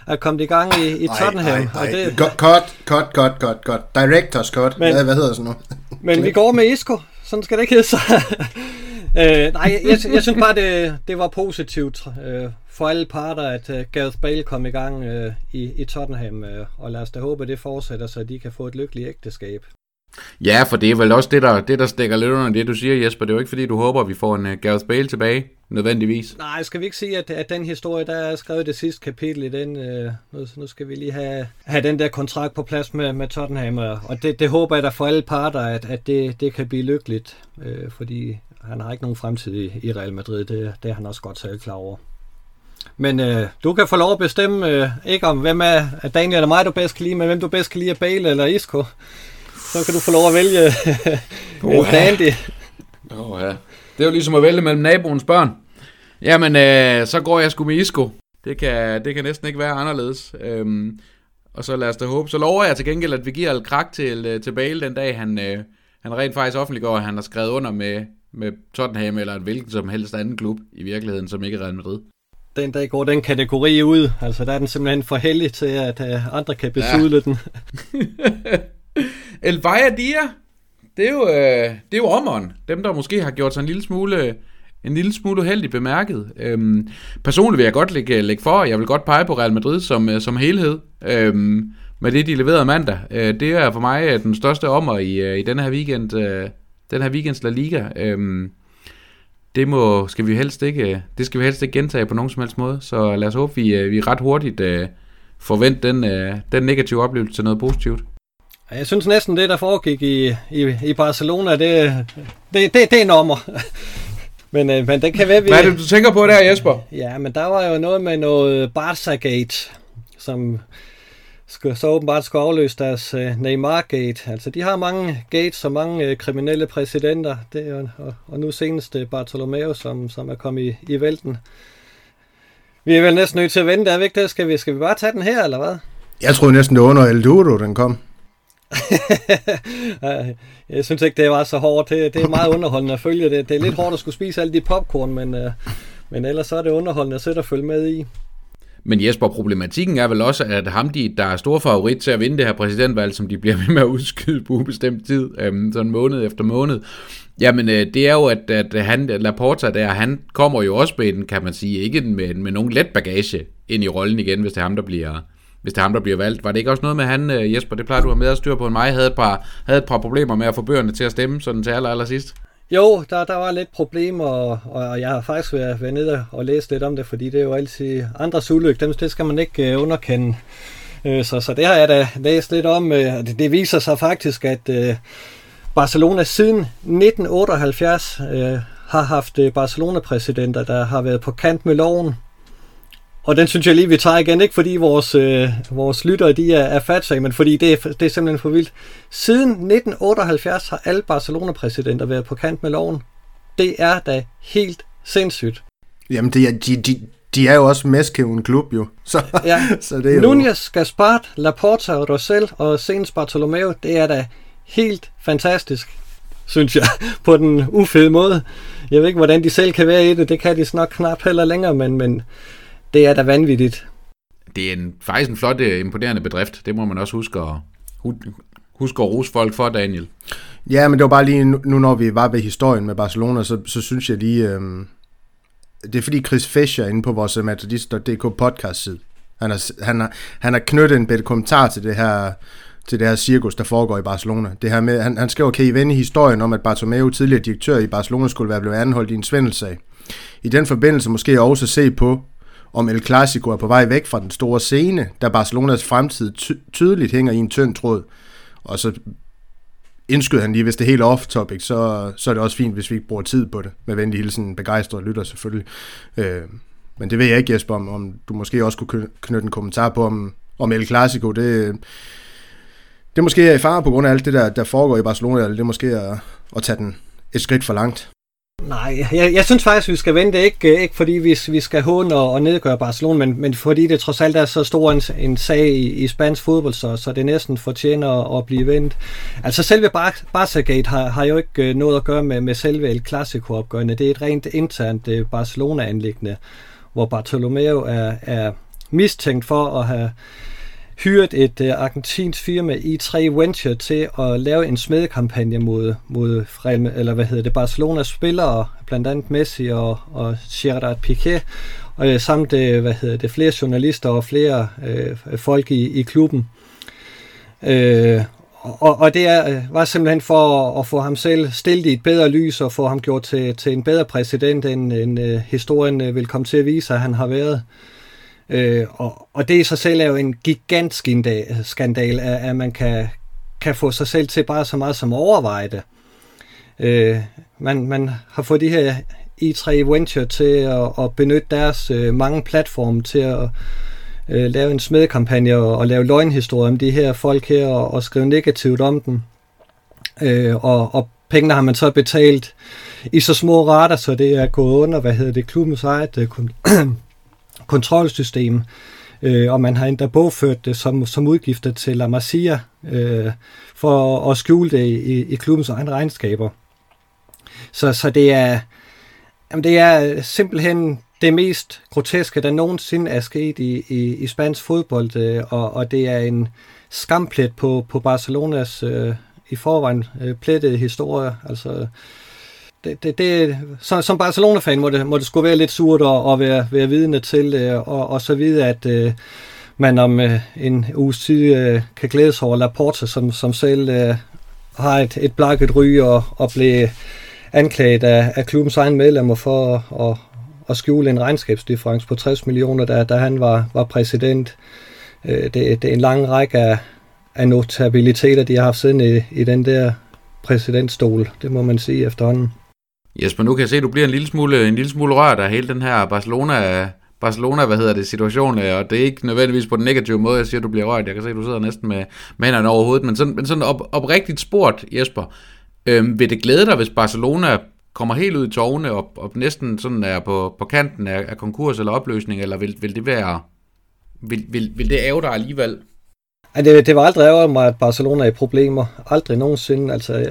er kommet i gang i, i Tottenham. Ej, ej, ej. Og det... Cut, cut, cut, cut, cut. Directors cut. Men, hvad, hvad hedder sådan noget? men vi går med Isco. Sådan skal det ikke hedde sig. øh, nej, jeg, jeg synes bare, det, det var positivt øh, for alle parter, at uh, Gareth Bale kom i gang øh, i, i Tottenham. Øh, og lad os da håbe, at det fortsætter, så de kan få et lykkeligt ægteskab. Ja, for det er vel også det, der, det, der stikker lidt under det, du siger, Jesper. Det er jo ikke, fordi du håber, at vi får en uh, Gareth Bale tilbage, nødvendigvis. Nej, skal vi ikke sige, at, at den historie, der er skrevet det sidste kapitel i den, uh, nu, nu skal vi lige have, have den der kontrakt på plads med, med Tottenham, og det, det håber jeg da for alle parter, at, at det, det kan blive lykkeligt, uh, fordi han har ikke nogen fremtid i, i Real Madrid, det, det er han også godt selv klar over. Men øh, du kan få lov at bestemme, øh, ikke om hvem er, er Daniel eller mig, du bedst kan lide, men hvem du bedst kan lide, Bale eller Isco. Så kan du få lov at vælge oh, Dandy. Oh, ja. Det er jo ligesom at vælge mellem naboens børn. Jamen, øh, så går jeg sgu med Isco. Det kan, det kan næsten ikke være anderledes. Øhm, og så lad os da håbe. Så lover jeg til gengæld, at vi giver et krak til, øh, til Bale den dag, han, øh, han rent faktisk offentliggår, at han har skrevet under med, med Tottenham eller en hvilken som helst anden klub i virkeligheden, som ikke er Real Madrid. Den dag går den kategori ud. Altså, der er den simpelthen for heldig til, at uh, andre kan besudle ja. den. El Dia, det er jo, øh, det er jo ommeren. Dem, der måske har gjort sig en lille smule, en lille smule uheldig bemærket. Øhm, personligt vil jeg godt lægge, lægge for, jeg vil godt pege på Real Madrid som, øh, som helhed. Øhm, med det, de leverede mandag. Øh, det er for mig øh, den største ommer i, øh, i den her weekend, øh, den her weekends La Liga. Øhm, det må, skal vi helst ikke, det skal vi helst ikke gentage på nogen som helst måde. Så lad os håbe, vi, vi ret hurtigt øh, forventer den, øh, den negative oplevelse til noget positivt. Jeg synes næsten det, der foregik i, i, i Barcelona, det, det, det, det er nummer. men, øh, men det kan være, vi... Hvad er det, du tænker på der, Jesper? Ja, men der var jo noget med noget Barca-gate, som skulle, så åbenbart skulle afløse deres uh, Neymar-gate. Altså, de har mange gates og mange uh, kriminelle præsidenter, det er, og, og nu senest uh, Bartolomeo, som, som er kommet i, i vælten. Vi er vel næsten nødt til at vente, er vi ikke det? Skal vi, skal vi bare tage den her, eller hvad? Jeg troede næsten, det var under El Duro, den kom. jeg synes ikke, det var så hårdt. Det, det er meget underholdende at følge det. Det er lidt hårdt at skulle spise alle de popcorn, men, øh, men ellers så er det underholdende at sætte og følge med i. Men Jesper, problematikken er vel også, at ham, de, der er stor favorit til at vinde det her præsidentvalg, som de bliver ved med at udskyde på ubestemt tid, øhm, sådan måned efter måned, jamen øh, det er jo, at, at han, Laporta der, han kommer jo også med den, kan man sige, ikke med, med nogen let bagage ind i rollen igen, hvis det er ham, der bliver, hvis det er ham, der bliver valgt. Var det ikke også noget med han, øh, Jesper, det plejer du at have med at styre på, end mig havde et par, havde et par problemer med at få bøgerne til at stemme sådan til aller, aller sidst? Jo, der, der var lidt problemer, og, og jeg har faktisk været, været nede og læst lidt om det, fordi det er jo altid andres ulykke, dem, det skal man ikke uh, underkende. Uh, så, så det har jeg da læst lidt om. Uh, det, det viser sig faktisk, at uh, Barcelona siden 1978 uh, har haft Barcelona-præsidenter, der har været på kant med loven, og den synes jeg lige, vi tager igen, ikke fordi vores, øh, vores lyttere de er, er fatsage, men fordi det er, det er simpelthen for vildt. Siden 1978 har alle Barcelona-præsidenter været på kant med loven. Det er da helt sindssygt. Jamen, det er, de, de, de er jo også en klub, jo. Så, ja. så det er Nunez, Gaspard, Laporta, Rosell og senest Bartolomeo, det er da helt fantastisk, synes jeg, på den ufede måde. Jeg ved ikke, hvordan de selv kan være i det, det kan de snart knap heller længere, men, men det er da vanvittigt. Det er en, faktisk en flot, øh, imponerende bedrift. Det må man også huske at, huske at rose folk for, Daniel. Ja, men det var bare lige nu, når vi var ved historien med Barcelona, så, så synes jeg lige... Øh, det er fordi Chris Fischer inde på vores Madridist.dk podcast side, han har, han, har, han har knyttet en bedre kommentar til det her til det her cirkus, der foregår i Barcelona. Det her med, han, han skriver, kan I vende historien om, at Bartomeu, tidligere direktør i Barcelona, skulle være blevet anholdt i en svindelsag. I den forbindelse måske også se på, om El Clasico er på vej væk fra den store scene, da Barcelonas fremtid ty- tydeligt hænger i en tynd tråd. Og så indskyder han lige, hvis det er helt off-topic, så, så er det også fint, hvis vi ikke bruger tid på det. Med venlig hilsen, begejstret lytter selvfølgelig. Øh, men det ved jeg ikke, Jesper, om, om du måske også kunne knytte en kommentar på, om, om El Clasico, det, det måske er i fare på grund af alt det, der, der foregår i Barcelona, eller det måske er at tage den et skridt for langt. Nej, jeg, jeg synes faktisk, vi skal vente, ikke, øh, ikke fordi vi, vi skal håne og, og nedgøre Barcelona, men, men fordi det trods alt er så stor en, en sag i, i spansk fodbold, så, så det næsten fortjener at, at blive vendt. Altså selve Bar- Barca-gate har, har jo ikke øh, noget at gøre med, med selve El Clasico-opgørende. Det er et rent internt øh, Barcelona-anlæggende, hvor Bartolomeo er, er mistænkt for at have hyret et uh, argentinsk firma E3 Venture til at lave en smedekampagne mod, mod Real, eller hvad hedder det, Barcelonas spillere, blandt andet Messi og, og Gerard Piqué, og uh, samt øh, hvad hedder det, flere journalister og flere øh, folk i, i klubben. Øh, og, og det er, var simpelthen for at, at få ham selv stillet i et bedre lys og få ham gjort til, til en bedre præsident, end, end øh, historien øh, vil komme til at vise, at han har været. Øh, Øh, og, og det i sig selv er jo en gigantisk skandal, at, at man kan, kan få sig selv til bare så meget som overveje det. Øh, man, man har fået de her E3 Venture til at, at benytte deres øh, mange platforme til at øh, lave en smedekampagne og, og lave løgnhistorier om de her folk her og, og skrive negativt om dem. Øh, og, og pengene har man så betalt i så små rater, så det er gået under, hvad hedder det, klubbens eget øh, kontrolsystem, øh, og man har endda bogført det som, som udgifter til La Masia øh, for at skjule det i, i klubbens egne regnskaber. Så, så det er jamen det er simpelthen det mest groteske, der nogensinde er sket i, i, i spansk fodbold, øh, og, og det er en skamplet på, på Barcelonas øh, i forvejen øh, plettede historie. Altså, det, det, det, som, som Barcelona-fan må det, må det skulle være lidt surt at, at være, være vidne til det, og, og så videre, at øh, man om øh, en uges tid øh, kan glædes over Laporta, som, som selv øh, har et, et blakket ry og, og blev anklaget af, af klubbens egen medlemmer for at, at, at skjule en regnskabsdifference på 60 millioner, da, da han var, var præsident. Øh, det, det er en lang række af, af notabiliteter, de har haft siden i, i den der præsidentstol, det må man sige efterhånden. Jesper, nu kan jeg se, at du bliver en lille smule, en lille smule rørt af hele den her Barcelona, Barcelona, hvad hedder det, situation, øh, og det er ikke nødvendigvis på den negative måde, jeg siger, at du bliver rørt. Jeg kan se, at du sidder næsten med, med hænderne over hovedet, men sådan, men sådan op, oprigtigt spurgt, Jesper, øhm, vil det glæde dig, hvis Barcelona kommer helt ud i tårne og, og næsten sådan er på, på kanten af, af konkurs eller opløsning, eller vil, vil det være, vil, vil, vil det æve dig alligevel? Ej, det, det var aldrig ærger mig, at Barcelona er i problemer. Aldrig nogensinde. Altså,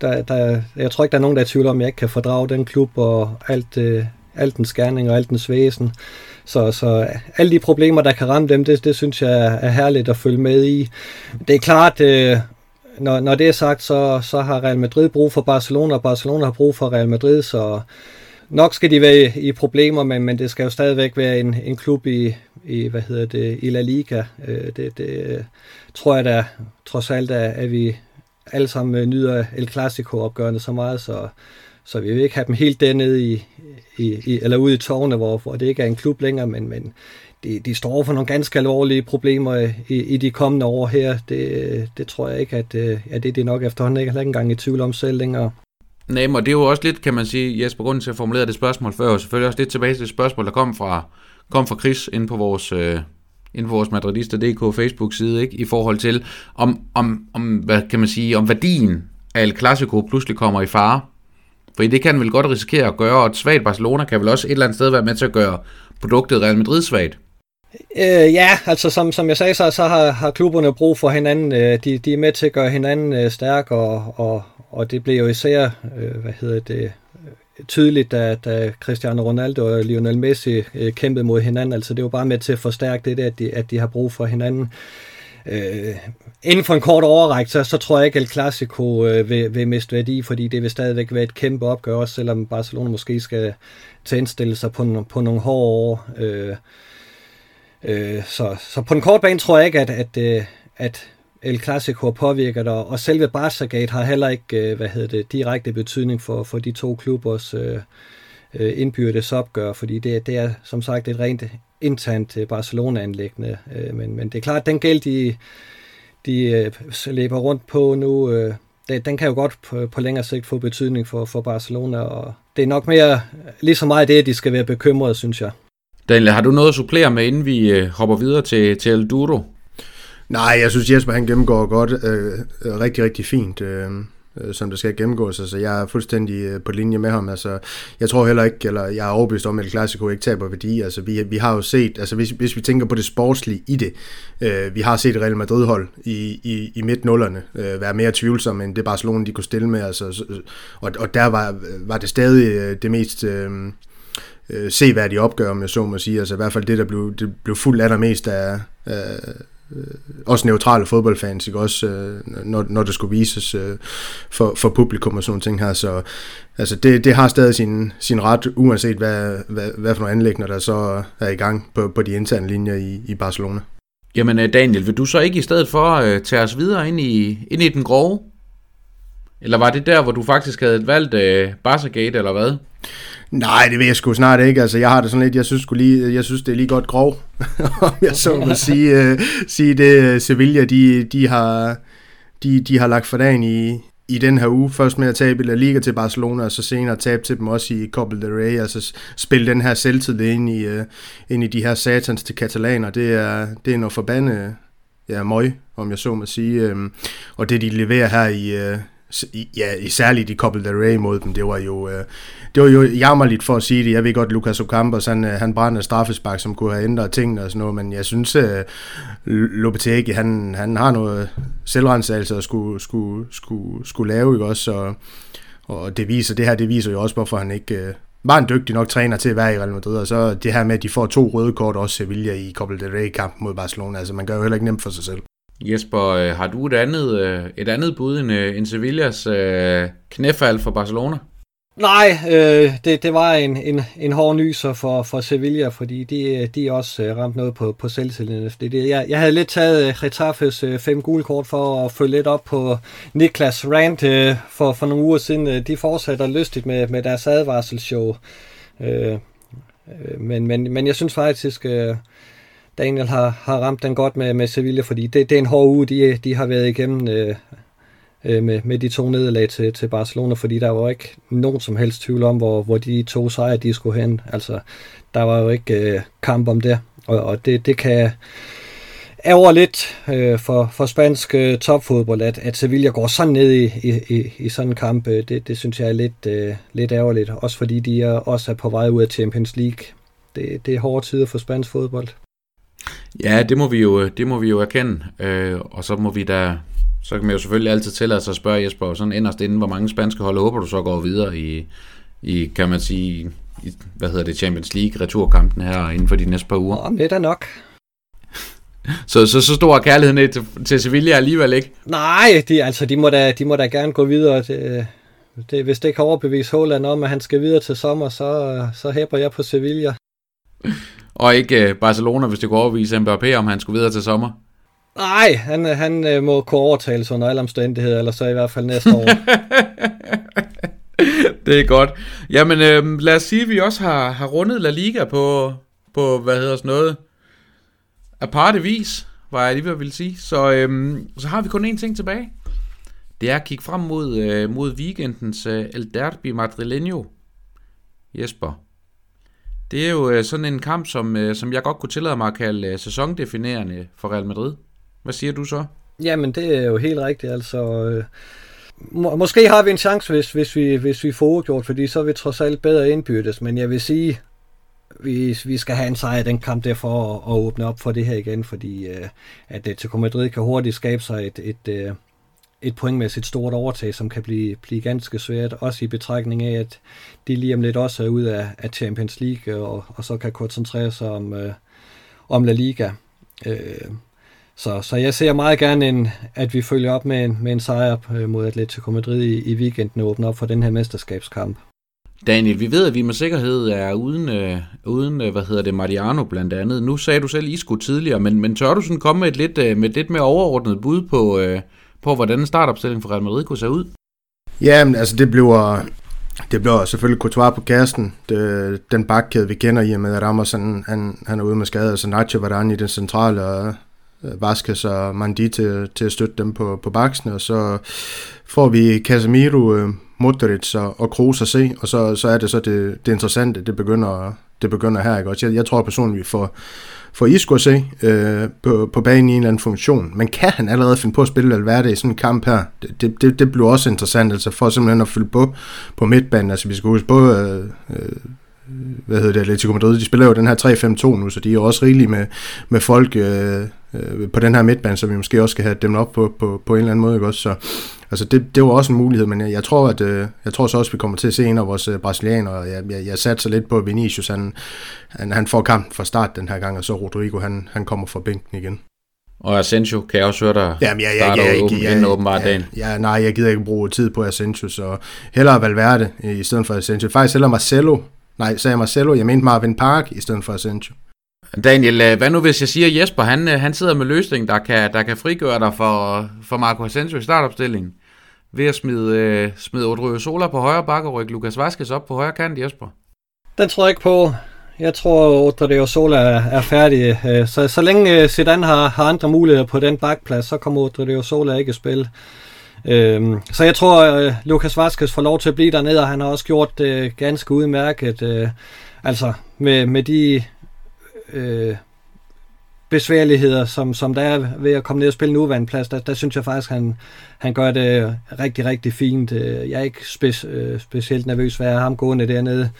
der, der, jeg tror ikke, der er nogen, der er i tvivl om, at jeg ikke kan fordrage den klub og alt, øh, alt den skærning og alt dens væsen. Så, så alle de problemer, der kan ramme dem, det, det synes jeg er herligt at følge med i. Det er klart, øh, når, når det er sagt, så, så har Real Madrid brug for Barcelona, og Barcelona har brug for Real Madrid, så nok skal de være i, i problemer, men, men det skal jo stadigvæk være en, en klub i, i, hvad hedder det, i La Liga. Øh, det, det øh, tror jeg da trods alt, er, at vi alle sammen øh, nyder El Clasico-opgørende så meget, så, så vi vil ikke have dem helt dernede i, i, i eller ude i tårne, hvor, hvor det ikke er en klub længere, men, men de, de står for nogle ganske alvorlige problemer i, i de kommende år her. Det, det tror jeg ikke, at, øh, at det, det er nok efterhånden ikke, ikke engang i tvivl om selv længere. Nej, og det er jo også lidt, kan man sige, Jesper, grunden til at formulere det spørgsmål før, og selvfølgelig også lidt tilbage til det spørgsmål, der kom fra, kom fra Chris ind på vores, øh, inde på vores Madridista.dk Facebook-side, ikke? i forhold til, om, om, om, hvad kan man sige, om værdien af El Clasico pludselig kommer i fare. For det kan vel godt risikere at gøre, og et svagt Barcelona kan vel også et eller andet sted være med til at gøre produktet Real Madrid svagt. Øh, ja, altså som, som jeg sagde, så, så har, har klubberne brug for hinanden. Øh, de, de er med til at gøre hinanden øh, stærk, og, og, og det blev jo især, øh, hvad hedder det, tydeligt, da, da Cristiano Ronaldo og Lionel Messi øh, kæmpede mod hinanden. Altså det var bare med til at forstærke det der, at de, at de har brug for hinanden. Øh, inden for en kort overræk, så, så tror jeg ikke, at El Clasico øh, vil, vil miste værdi, fordi det vil stadigvæk være et kæmpe opgør, også selvom Barcelona måske skal til sig på, på nogle hårde år. Øh, øh, så, så på den korte bane tror jeg ikke, at, at, øh, at El Clasico påvirker dig, og selve Barca-gate har heller ikke øh, hvad hedder det, direkte betydning for, for de to klubbers øh, øh, indbyrdes opgør, fordi det, det er som sagt et rent internt øh, Barcelona-anlæggende. men, men det er klart, at den gæld, de, de løber rundt på nu, den, den kan jo godt på, på længere sigt få betydning for, for Barcelona, og det er nok mere lige så meget det, de skal være bekymrede, synes jeg. Daniel, har du noget at supplere med, inden vi hopper videre til, til El Duro? Nej, jeg synes Jesper han gennemgår godt, øh, øh rigtig, rigtig fint, øh, øh som det skal gennemgås. Altså, jeg er fuldstændig øh, på linje med ham. Altså, jeg tror heller ikke, eller jeg er overbevist om, at Clasico ikke taber værdi. Altså, vi, vi har jo set, altså hvis, hvis vi tænker på det sportslige i det, øh, vi har set Real Madrid-hold i, i, i midt-nullerne øh, være mere tvivlsomme, end det Barcelona de kunne stille med. Altså, og, og der var, var det stadig øh, det mest... Øh, øh, seværdige opgør, om jeg så må sige. Altså i hvert fald det, der blev, det blev fuldt allermest af, af, øh, også neutrale fodboldfans, ikke? også øh, når, når det skulle vises øh, for, for publikum og sådan nogle ting her, så altså det, det har stadig sin, sin ret, uanset hvad, hvad, hvad for nogle anlægner, der så er i gang på, på de interne linjer i, i Barcelona. Jamen øh, Daniel, vil du så ikke i stedet for øh, tage os videre ind i, ind i den grove? Eller var det der, hvor du faktisk havde valgt øh, Barca Gate, eller hvad? Nej, det ved jeg sgu snart ikke. Altså, jeg har det sådan lidt, jeg synes, lige, jeg synes det er lige godt grov, om jeg så må sige, øh, sige det. Øh, Sevilla, de, de, har, de, de har lagt for dagen i, i den her uge. Først med at tabe La Liga til Barcelona, og så senere tabe til dem også i Copa del Rey. Altså spille den her selvtid ind i, øh, ind i de her satans til katalaner. Det er, det er noget forbandet ja, møg, om jeg så må sige. Øh, og det de leverer her i, øh, ja, særligt i Copa del Rey mod dem, det var jo, øh, det var jo jammerligt for at sige det. Jeg ved godt, Lucas Ocampos, han, øh, han brænder straffespark, som kunne have ændret tingene og sådan noget, men jeg synes, øh, uh, Lopetegi, han, han har noget selvrensagelse at skulle, skulle, skulle, skulle lave, ikke også? Og, og det viser, det her, det viser jo også, hvorfor han ikke øh, var en dygtig nok træner til at være i Real Madrid, og så det her med, at de får to røde kort, også Sevilla i Copa del Rey-kampen mod Barcelona, altså man gør jo heller ikke nemt for sig selv. Jesper, øh, har du et andet, øh, et andet bud end, øh, end Sevillas knæfald for Barcelona? Nej, øh, det, det var en, en, en hård nyser for, for Sevilla, fordi de, de også ramt noget på, på selvtilliden. Det, det, jeg, jeg havde lidt taget Retafes fem gule kort for at følge lidt op på Niklas Rand øh, for, for nogle uger siden. De fortsætter lystigt med, med deres advarselsshow. Øh, men, men, men jeg synes faktisk... Øh, Daniel har, har ramt den godt med, med Sevilla, fordi det, det er en hård uge, de, de har været igennem øh, øh, med, med de to nederlag til, til Barcelona, fordi der var ikke nogen som helst tvivl om, hvor, hvor de to sejre de skulle hen. Altså, der var jo ikke øh, kamp om det, og, og det, det kan ærger lidt øh, for, for spansk øh, topfodbold, at, at Sevilla går sådan ned i, i, i sådan en kamp. Øh, det, det synes jeg er lidt, øh, lidt ærgerligt, også fordi de er, også er på vej ud af Champions League. Det, det er hårde tider for spansk fodbold. Ja, det må vi jo, det må vi jo erkende, øh, og så må vi da, så kan man jo selvfølgelig altid tillade sig at spørge Jesper, sådan inderst inden, hvor mange spanske hold håber du så går videre i, i kan man sige, i, hvad hedder det, Champions League returkampen her inden for de næste par uger? Om det er nok. Så, så, så stor kærlighed til, til Sevilla alligevel ikke? Nej, de, altså, de, må da, de må da gerne gå videre. Det, det, hvis det kan overbevise Holland om, at han skal videre til sommer, så, så hæber jeg på Sevilla. Og ikke uh, Barcelona, hvis det kunne overbevise Mbappé, om han skulle videre til sommer? Nej, han, han øh, må kunne overtales under alle omstændigheder, eller så i hvert fald næste år. det er godt. Jamen, øh, lad os sige, at vi også har, har rundet La Liga på, på hvad hedder sådan noget, aparte vis, var jeg lige ved at ville sige. Så, øhm, så har vi kun én ting tilbage. Det er at kigge frem mod, øh, mod weekendens øh, El Derby Madrileño. Jesper. Det er jo øh, sådan en kamp, som, øh, som jeg godt kunne tillade mig at kalde øh, sæsondefinerende for Real Madrid. Hvad siger du så? Jamen, det er jo helt rigtigt. Altså, må, måske har vi en chance, hvis, hvis, vi, hvis vi får gjort, fordi så er vi trods alt bedre indbyrdes. Men jeg vil sige, vi, vi skal have en sejr i den kamp der for at, at åbne op for det her igen, fordi øh, at Atletico Madrid kan hurtigt skabe sig et, et, et, øh, et pointmæssigt stort overtag, som kan blive, blive ganske svært, også i betragtning af, at de lige om lidt også er ude af, af Champions League, øh, og, og så kan koncentrere sig om, øh, om La Liga. Øh, så, så jeg ser meget gerne, en, at vi følger op med en, med en sejr øh, mod Atletico Madrid i, i weekenden og åbner op for den her mesterskabskamp. Daniel, vi ved, at vi med sikkerhed er uden, øh, uden øh, hvad hedder det, Mariano blandt andet. Nu sagde du selv Isco tidligere, men, men tør du sådan komme med et lidt, øh, med et lidt mere overordnet bud på, øh, på, hvordan startopstillingen for Real Madrid kunne se ud? Ja, men altså det bliver, det bliver selvfølgelig Courtois på kassen. Det, den bakkæde, vi kender i og med, at Ramos han, han, han er ude med skade, så Nacho var i den centrale, og øh, Vasquez og Mandi til, til at støtte dem på, på baksen, og så får vi Casemiro, øh, Modric og, og Kroos at se, og så, så er det så det, det interessante, det begynder, det begynder her. Ikke? Også jeg, jeg tror personligt, vi får, får Isco at se øh, på, på banen i en eller anden funktion. Men kan han allerede finde på at spille Valverde i sådan en kamp her? Det, det, det, det bliver også interessant, altså for simpelthen at fylde på på midtbanen. Altså vi skal huske på, øh, øh, hvad hedder det, Atletico Madrid, de spiller jo den her 3-5-2 nu, så de er også rigelige med, med folk øh, øh, på den her midtbane, som vi måske også skal have dem op på, på, på en eller anden måde, ikke også? Så altså det, det var også en mulighed, men jeg, jeg tror, at øh, jeg tror så også, at vi kommer til at se en af vores øh, brasilianere, jeg, jeg, jeg satte så lidt på Vinicius, han, han, han får kampen fra start den her gang, og så Rodrigo, han, han kommer fra bænken igen. Og Asensio kan jeg også høre dig Jamen, ja, ja, ja, åben, ja, ja, åbenbart ja, dagen. Ja, nej, jeg gider ikke bruge tid på Asensio, så hellere Valverde i stedet for Asensio. Faktisk hellere Marcelo. Nej, sagde Marcelo, jeg mente Marvin Park i stedet for Asensio. Daniel, øh, hvad nu hvis jeg siger, at Jesper han, øh, han sidder med løsning, der kan, der kan frigøre dig for, for Marco Asensio i startopstillingen? Ved at smide, øh, smide Odrio Sola på højre bakke og rykke Lukas Vazquez op på højre kant, Jesper? Den tror jeg ikke på. Jeg tror, Odrio Sola er, er færdig. Øh, så, så længe Zidane har, har andre muligheder på den bakplads, så kommer Odrio Sola ikke at spille. Øhm, så jeg tror, at Lukas Vaskes får lov til at blive dernede, og han har også gjort det ganske udmærket. Øh, altså med, med de øh, besværligheder, som, som der er ved at komme ned og spille en udvandplads, der, der synes jeg faktisk, han, han gør det rigtig, rigtig fint. Øh, jeg er ikke spe, øh, specielt nervøs ved at have ham gående dernede.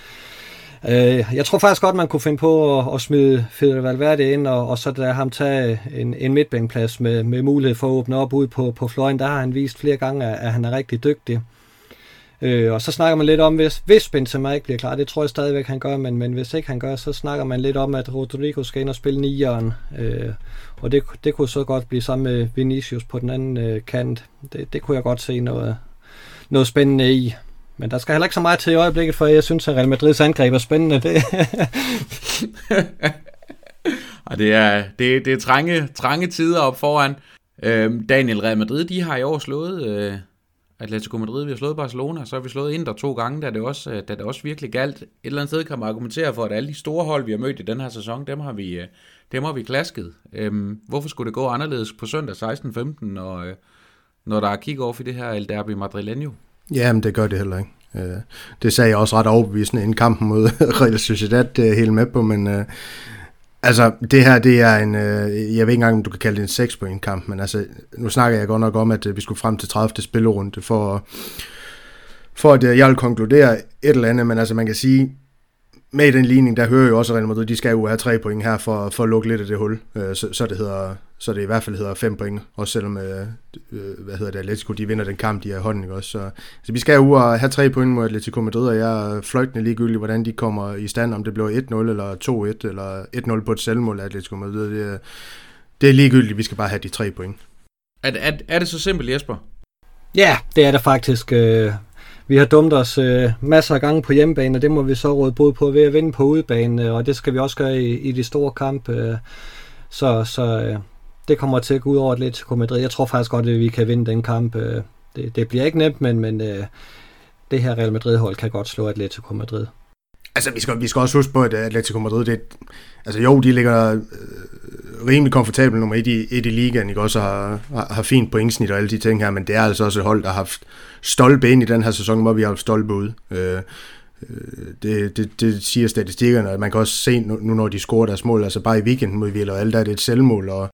Øh, jeg tror faktisk godt, man kunne finde på at, at smide Fede Valverde ind, og, og så der ham tage en, en midtbaneplads med, med mulighed for at åbne op ud på, på fløjen. Der har han vist flere gange, at, at han er rigtig dygtig. Øh, og så snakker man lidt om, hvis, hvis Benzema ikke bliver klar, det tror jeg stadigvæk, han gør, men, men hvis ikke han gør, så snakker man lidt om, at Rodrigo skal ind og spille nieren. Øh, og det, det kunne så godt blive sammen med Vinicius på den anden øh, kant. Det, det kunne jeg godt se noget, noget spændende i. Men der skal heller ikke så meget til i øjeblikket, for jeg synes, at Real Madrids angreb er spændende. Det. og det er, det, det er trange, trange tider op foran. Øhm, Daniel Real Madrid, de har i år slået øh, Atletico Madrid, vi har slået Barcelona, så har vi slået Inter to gange, da det også, øh, da det også virkelig galt. Et eller andet sted kan man argumentere for, at alle de store hold, vi har mødt i den her sæson, dem har vi, øh, dem har vi klasket. Øhm, hvorfor skulle det gå anderledes på søndag 16-15, når, øh, når der er kick-off i det her El Derby Madrileño? Jamen, det gør det heller ikke. Øh, det sagde jeg også ret overbevisende inden kampen mod Real Sociedad, det er helt med på, men øh, Altså, det her, det er en, øh, jeg ved ikke engang, om du kan kalde det en 6 point kamp, men altså, nu snakker jeg godt nok om, at øh, vi skulle frem til 30. spillerunde for, for at jeg vil konkludere et eller andet, men altså, man kan sige, med i den ligning, der hører jo også Real Madrid, de skal jo have tre point her for, for at lukke lidt af det hul, øh, så, så, det hedder, så det i hvert fald hedder fem point, også selvom, øh, øh, hvad hedder det, Atletico, de vinder den kamp, de har i hånden, ikke også? Så, så vi skal jo og have tre point mod Atletico Madrid, og jeg er fløjtende ligegyldigt, hvordan de kommer i stand, om det bliver 1-0 eller 2-1, eller 1-0 på et selvmål af Atletico Madrid, det, det er ligegyldigt, vi skal bare have de tre point. Er, er, er det så simpelt, Jesper? Ja, det er det faktisk. Øh, vi har dumt os øh, masser af gange på hjemmebane, og det må vi så råde både på ved at vinde på udebane, og det skal vi også gøre i, i de store kampe. Øh, så så øh, det kommer til at gå ud over Atletico Madrid. Jeg tror faktisk godt, at vi kan vinde den kamp. Øh, det, det bliver ikke nemt, men, men øh, det her Real Madrid-hold kan godt slå Atletico Madrid. Altså, vi skal, vi skal også huske på, at Atletico Madrid, det, altså jo, de ligger øh, rimelig komfortabel nummer et i, et i ligaen, ikke? også har, har, har fint pointsnit og alle de ting her, men det er altså også et hold, der har haft stolpe ind i den her sæson, hvor vi har haft stolpe ud. Øh, øh, det, det, det siger statistikkerne, og man kan også se nu, når de scorer deres mål, altså bare i weekenden mod Villarreal, der er det et selvmål, og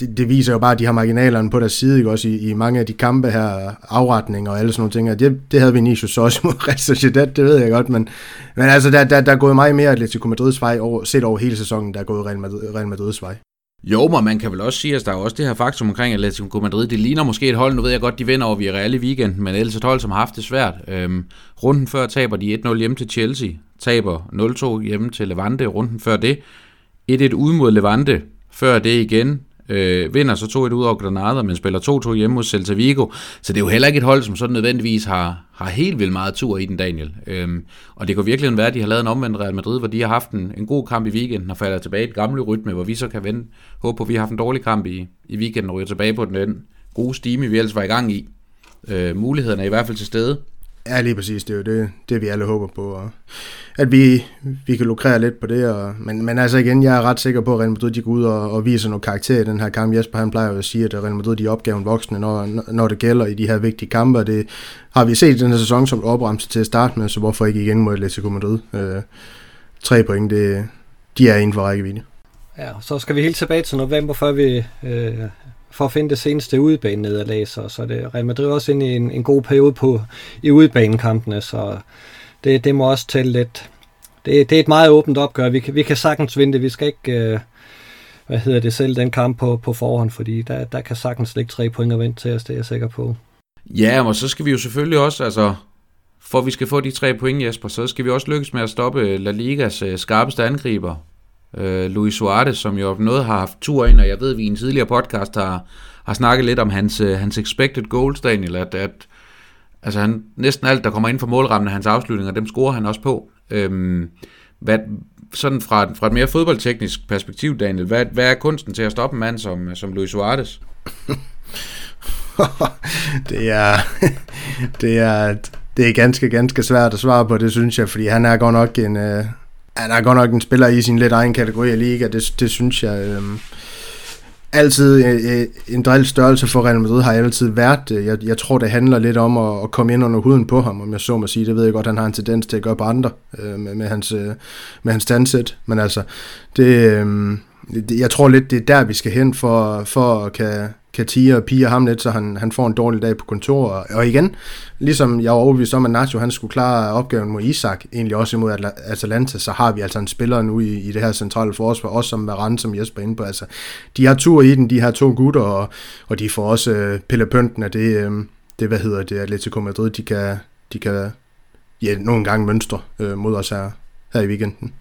det, det viser jo bare, at de har marginalerne på deres side, ikke? også i, i mange af de kampe her, afretninger og alle sådan nogle ting, det, det havde Vinicius også mod Real Sociedad, det ved jeg godt, men, men altså, der, der, der er gået meget mere Atletico Madrids vej, over, set over hele sæsonen, der er gået Real, Madrid, Real Madrids vej. Jo, men man kan vel også sige, at der er også det her faktum omkring Atletico Madrid. Det ligner måske et hold, nu ved jeg godt, de vinder over Villarreal i weekenden, men ellers et hold, som har haft det svært. Øhm, runden før taber de 1-0 hjemme til Chelsea, taber 0-2 hjemme til Levante, runden før det 1-1 ud mod Levante, før det igen øh, vinder så 2-1 ud over Granada, men spiller 2-2 hjemme mod Celta Vigo. Så det er jo heller ikke et hold, som sådan nødvendigvis har, har helt vildt meget tur i den, Daniel. Øhm, og det kunne virkelig være, at de har lavet en omvendt Real Madrid, hvor de har haft en, en god kamp i weekenden og falder tilbage i et gamle rytme, hvor vi så kan vende. Håber på, at vi har haft en dårlig kamp i, i weekenden og ryger tilbage på den gode stime, vi ellers var i gang i. Øh, mulighederne er i hvert fald til stede. Ja, lige præcis. Det er jo det, det vi alle håber på. Og at vi, vi kan lukrere lidt på det. Og, men, men altså igen, jeg er ret sikker på, at Real Madrid de går ud og, og viser noget karakter i den her kamp. Jesper han plejer jo at sige, at Real Madrid de er opgaven voksne, når, når det gælder i de her vigtige kampe. Det har vi set i den her sæson som opremse til at starte med, så hvorfor ikke igen mod Atletico Madrid? Øh, tre point, det, de er inden for rækkevidde. Ja, så skal vi helt tilbage til november, før vi øh, for at finde det seneste udebanenederlag, så, så det Real Madrid også ind i en, en god periode på i udebanekampene, så det, det må også tælle lidt. Det, det er et meget åbent opgør. Vi kan, vi kan sagtens vinde det. Vi skal ikke, øh, hvad hedder det, selv den kamp på, på forhånd, fordi der, der kan sagtens ligge tre point og vente til os, det er jeg sikker på. Ja, og så skal vi jo selvfølgelig også, altså, for at vi skal få de tre point, Jesper, så skal vi også lykkes med at stoppe øh, La Ligas øh, skarpeste angriber, øh, Luis Suarez, som jo noget har haft tur ind, og jeg ved, at vi i en tidligere podcast har, har snakket lidt om hans, øh, hans expected goals, Daniel, at, at altså han, næsten alt, der kommer ind for målrammen af hans afslutninger, dem scorer han også på. Øhm, hvad, sådan fra, fra et mere fodboldteknisk perspektiv, Daniel, hvad, hvad er kunsten til at stoppe en mand som, som Luis Suarez? det er, det er, det er ganske, ganske svært at svare på, det synes jeg, fordi han er godt nok en, øh, uh, han er godt nok en spiller i sin lidt egen kategori af liga, det, det synes jeg. Øh, altid øh, øh en drill størrelse for Real Madrid har altid været det. Jeg, jeg tror, det handler lidt om at, at komme ind under huden på ham, om jeg så må sige. Det ved jeg godt, han har en tendens til at gøre på andre øh, med, med, hans, øh, med hans standsæt. Men altså, det, øh, det, jeg tror lidt, det er der, vi skal hen for, for at kan, kan tige og pige ham lidt, så han, han får en dårlig dag på kontoret. Og igen, ligesom jeg var overbevist om, at Nacho han skulle klare opgaven mod Isak, egentlig også imod Atalanta, så har vi altså en spiller nu i, i det her centrale forsvar, også som Varane, som Jesper inde på. Altså, de har tur i den, de her to gutter, og, og de får også øh, pille pynten af det, øh, det, hvad hedder det, Atletico Madrid, de kan, de kan ja, nogle gange mønstre øh, mod os her, her i weekenden.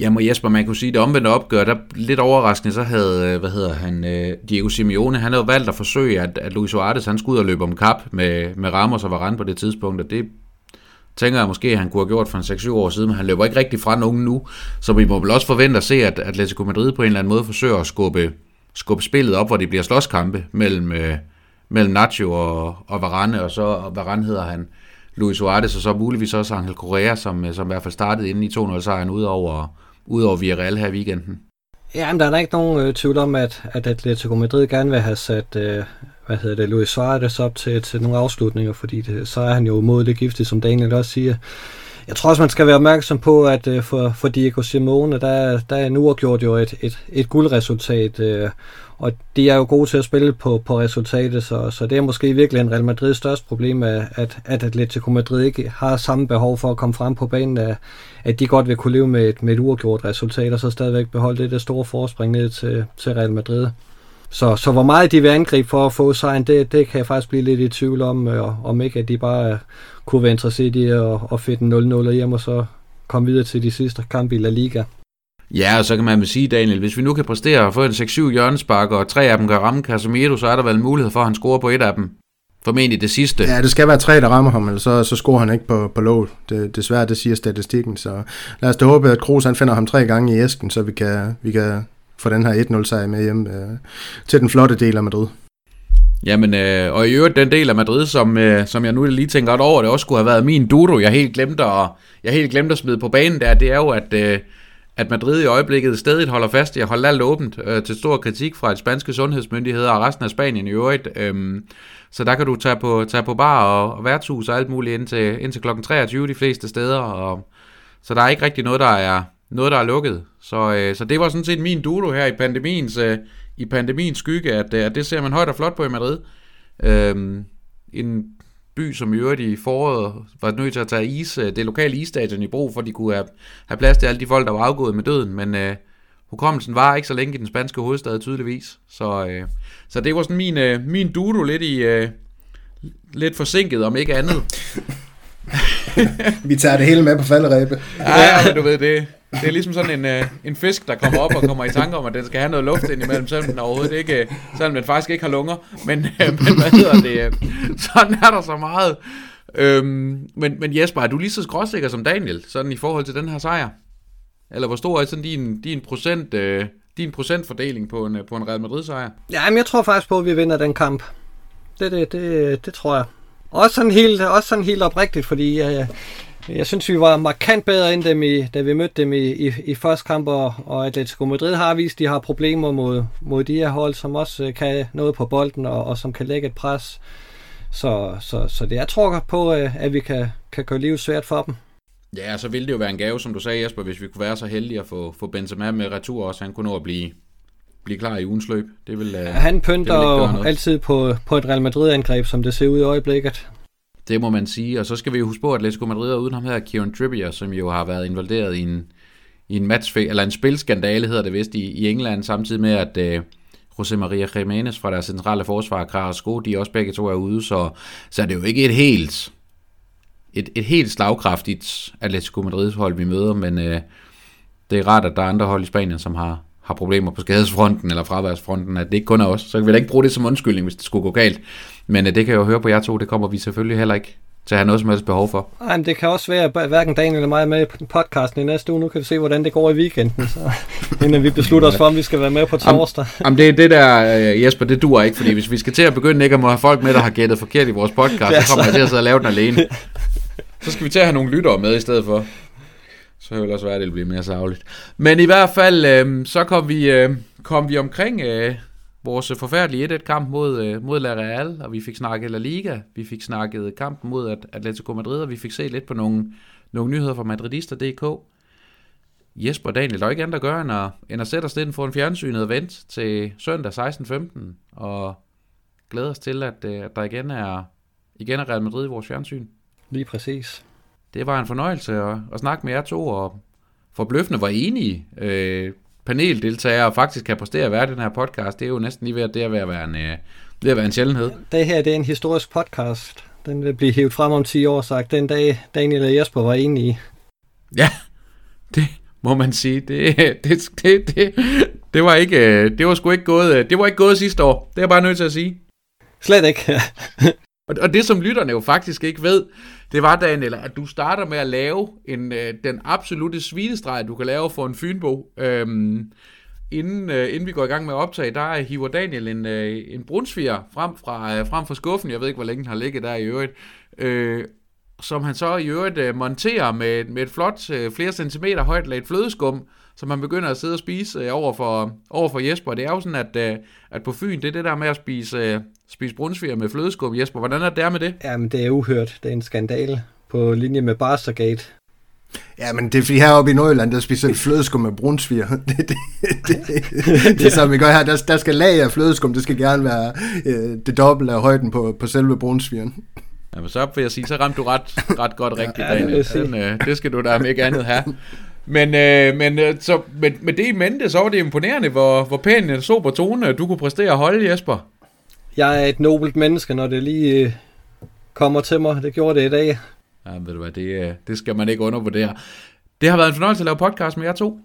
Jamen Jesper, man kunne sige, det omvendte opgør, der lidt overraskende, så havde, øh, hvad hedder han, øh, Diego Simeone, han havde valgt at forsøge, at, at Luis Suarez, han skulle ud og løbe om kap med, med Ramos og Varane på det tidspunkt, og det tænker jeg måske, at han kunne have gjort for en 6-7 år siden, men han løber ikke rigtig fra nogen nu, så vi må vel også forvente at se, at Atletico Madrid på en eller anden måde forsøger at skubbe, skubbe spillet op, hvor det bliver slåskampe mellem, øh, mellem Nacho og, og Varane, og så og Varane hedder han Luis Suarez, og så muligvis også Angel Correa, som, øh, som i hvert fald startede inden i 2-0-sejren ud over, ud over Villarreal her i weekenden. Ja, men der er da ikke nogen øh, tvivl om, at, at Atletico Madrid gerne vil have sat øh, hvad hedder det, Luis Suarez op til, til nogle afslutninger, fordi det, så er han jo modelig giftig, som Daniel også siger. Jeg tror også, man skal være opmærksom på, at øh, for, for Diego Simone, der, der er nu gjort jo et, et, et guldresultat, øh, og de er jo gode til at spille på, på resultatet, så, så det er måske virkelig en Real Madrids største problem, at, at Atletico Madrid ikke har samme behov for at komme frem på banen, at, at de godt vil kunne leve med et, med et uafgjort resultat, og så stadigvæk beholde det, det store forspring ned til, til Real Madrid. Så, så hvor meget de vil angribe for at få sejren, det, det kan jeg faktisk blive lidt i tvivl om, og, om ikke at de bare øh, kunne være interesseret i at, at fedte en 0-0 hjem, og så komme videre til de sidste kampe i La Liga. Ja, og så kan man sige, Daniel, hvis vi nu kan præstere at få en 6-7 hjørnespark, og tre af dem kan ramme Casemiro, så er der vel en mulighed for, at han scorer på et af dem. Formentlig det sidste. Ja, det skal være tre, der rammer ham, eller så, så scorer han ikke på, på låget. Det, desværre, det siger statistikken. Så lad os da håbe, at Kroos han finder ham tre gange i æsken, så vi kan, vi kan få den her 1-0-sejr med hjem øh, til den flotte del af Madrid. Jamen, øh, og i øvrigt den del af Madrid, som, øh, som jeg nu lige tænker godt over, det også skulle have været min dudo, jeg helt glemte at, jeg helt glemte at smide på banen der, det er jo, at, øh, at Madrid i øjeblikket stadig holder fast i at holde alt åbent, øh, til stor kritik fra et spanske sundhedsmyndigheder og resten af Spanien i øvrigt. Øhm, så der kan du tage på, tage på bar og, og værtshus og alt muligt indtil, indtil kl. 23 de fleste steder, og, så der er ikke rigtig noget, der er, noget, der er lukket. Så, øh, så det var sådan set min duo her i pandemiens, øh, i pandemiens skygge, at, øh, at det ser man højt og flot på i Madrid. Øhm, en by, som i øvrigt i foråret var nødt til at tage is, øh, det lokale isstadion i brug, for de kunne have, have plads til alle de folk, der var afgået med døden, men øh, hukommelsen var ikke så længe i den spanske hovedstad tydeligvis. Så, øh, så det var sådan min, øh, min dudo lidt i øh, lidt forsinket, om ikke andet. Vi tager det hele med på falderæbe. Ja, men du ved, det, det er ligesom sådan en, øh, en fisk, der kommer op og kommer i tanke om, at den skal have noget luft ind imellem, selvom den overhovedet ikke, selvom den faktisk ikke har lunger. Men, øh, men hvad hedder det? Øh, sådan er der så meget. Øhm, men, men Jesper, er du lige så skråsikker som Daniel, sådan i forhold til den her sejr? Eller hvor stor er sådan din, din procent... Øh, din procentfordeling på en, på en Real Madrid-sejr? Ja, men jeg tror faktisk på, at vi vinder den kamp. Det, det, det, det tror jeg. Også sådan helt, også sådan helt oprigtigt, fordi jeg, jeg synes, vi var markant bedre end dem, i, da vi mødte dem i, i, i første kamp, og, og Atletico Madrid har vist, at de har problemer mod, mod de her hold, som også øh, kan noget på bolden, og, og som kan lægge et pres. Så, så, så det, jeg tror på, øh, at vi kan, kan gøre livet svært for dem. Ja, så ville det jo være en gave, som du sagde, Jesper, hvis vi kunne være så heldige at få, få Benzema med retur også. Han kunne nå at blive, blive klar i ugens løb. Det vil, uh, han pynter det vil altid på, på et Real Madrid-angreb, som det ser ud i øjeblikket. Det må man sige. Og så skal vi jo huske på, at Atletico Madrid er uden ham her, Kieran Trippier, som jo har været involveret i en, i en match, eller en spilskandale hedder det vist i, i England, samtidig med at uh, José Maria Jiménez fra deres centrale forsvar, Carrasco, de også begge to er ude, så, så er det jo ikke et helt et, et helt slagkraftigt Atletico Madrid hold, vi møder, men uh, det er rart, at der er andre hold i Spanien, som har, har problemer på skadesfronten eller fraværsfronten, at det ikke kun er os. Så kan vi da ikke bruge det som undskyldning, hvis det skulle gå galt. Men uh, det kan jeg jo høre på jer to, det kommer vi selvfølgelig heller ikke til at have noget som helst behov for. Nej, men det kan også være, at hverken Daniel eller mig er med på podcasten i næste uge. Nu kan vi se, hvordan det går i weekenden, så, inden vi beslutter os for, om vi skal være med på torsdag. Jamen, det, det der, øh, Jesper, det duer ikke, fordi hvis vi skal til at begynde ikke at må have folk med, der har gættet forkert i vores podcast, så kommer jeg til at sidde og lave den alene. Så skal vi til at have nogle lyttere med i stedet for. Så vil det også være, at det bliver mere savligt. Men i hvert fald, øh, så kom vi, øh, kom vi omkring øh, vores forfærdelige 1-1-kamp mod, øh, mod La Real, og vi fik snakket La Liga, vi fik snakket kampen mod Atletico Madrid, og vi fik set lidt på nogle, nogle nyheder fra madridister.dk. Jesper og Daniel, der er ikke andet at gøre, end at, end at sætte os lidt for en fjernsynet og vente til søndag 16.15, og glæde os til, at, øh, at der igen er, igen er Real Madrid i vores fjernsyn. Lige præcis. Det var en fornøjelse at, at snakke med jer to, og forbløffende var enige øh, paneldeltagere faktisk kan præstere at være den her podcast. Det er jo næsten lige ved at det er ved at være en, øh, ved at være en sjældenhed. Det her det er en historisk podcast. Den vil blive hævet frem om 10 år, sagt den dag Daniel og Jesper var enige. Ja, det må man sige. Det, det, det, det, det var ikke, øh, det var sgu ikke gået, øh, det var ikke gået sidste år. Det er jeg bare nødt til at sige. Slet ikke. Og, og det, som lytterne jo faktisk ikke ved, det var, Daniel, at du starter med at lave en, øh, den absolute svinestreg, du kan lave for en fynbo. Øhm, inden, øh, inden vi går i gang med at optage, der hiver Daniel en, øh, en brunsviger frem fra, øh, frem fra skuffen. Jeg ved ikke, hvor længe den har ligget der i øvrigt. Øh, som han så i øvrigt øh, monterer med, med et flot, øh, flere centimeter højt lag flødeskum, som man begynder at sidde og spise øh, over, for, over for Jesper. Det er jo sådan, at, øh, at på Fyn, det er det der med at spise, øh, spise brunsviger med flødeskum. Jesper, hvordan er det der med det? Jamen, det er uhørt. Det er en skandale på linje med Barstergate. Ja, men det er fordi heroppe i Nordjylland, der spiser flødeskum med brunsviger. Det, det, det, det, det er som vi gør her. Der, der skal lag af flødeskum, det skal gerne være øh, det dobbelte af højden på, på selve brunsvigeren. Jamen så vil jeg sige, så ramte du ret, ret godt rigtigt, ja, Daniel. Den, øh, det skal du da ikke andet have. Men, øh, men øh, så, med, med det i mente, så var det imponerende, hvor, hvor pæn en sober tone du kunne præstere at holde, Jesper. Jeg er et nobelt menneske, når det lige øh, kommer til mig. Det gjorde det i dag. Ja, ved du hvad, det, øh, det skal man ikke undervurdere. Det har været en fornøjelse at lave podcast med jer to.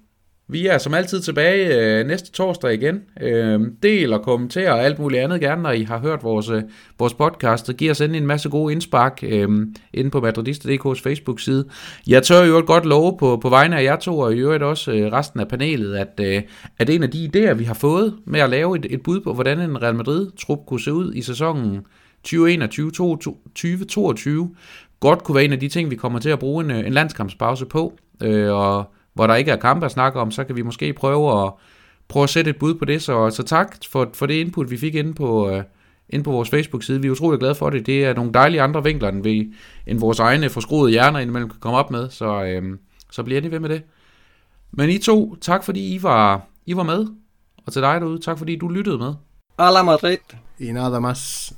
Vi er som altid tilbage øh, næste torsdag igen. Øh, del og kommenter og alt muligt andet gerne, når I har hørt vores, øh, vores podcast. Giv os endelig en masse gode indspark øh, inde på madridista.dk's Facebook-side. Jeg tør jo godt love på, på vegne af jer to, og i øvrigt også øh, resten af panelet, at, øh, at en af de idéer, vi har fået med at lave et, et bud på, hvordan en Real Madrid-trup kunne se ud i sæsonen 2021-2022, godt kunne være en af de ting, vi kommer til at bruge en, øh, en landskampspause på. Øh, og hvor der ikke er kampe at snakke om, så kan vi måske prøve at, prøve at sætte et bud på det. Så, så tak for, for det input, vi fik inde på, uh, inde på vores Facebook-side. Vi er utrolig glade for det. Det er nogle dejlige andre vinkler, end, vi, end vores egne forskruede hjerner indimellem kan komme op med. Så, uh, så bliver I ved med det. Men I to, tak fordi I var, I var med. Og til dig derude, tak fordi du lyttede med. A la Madrid. Y nada más.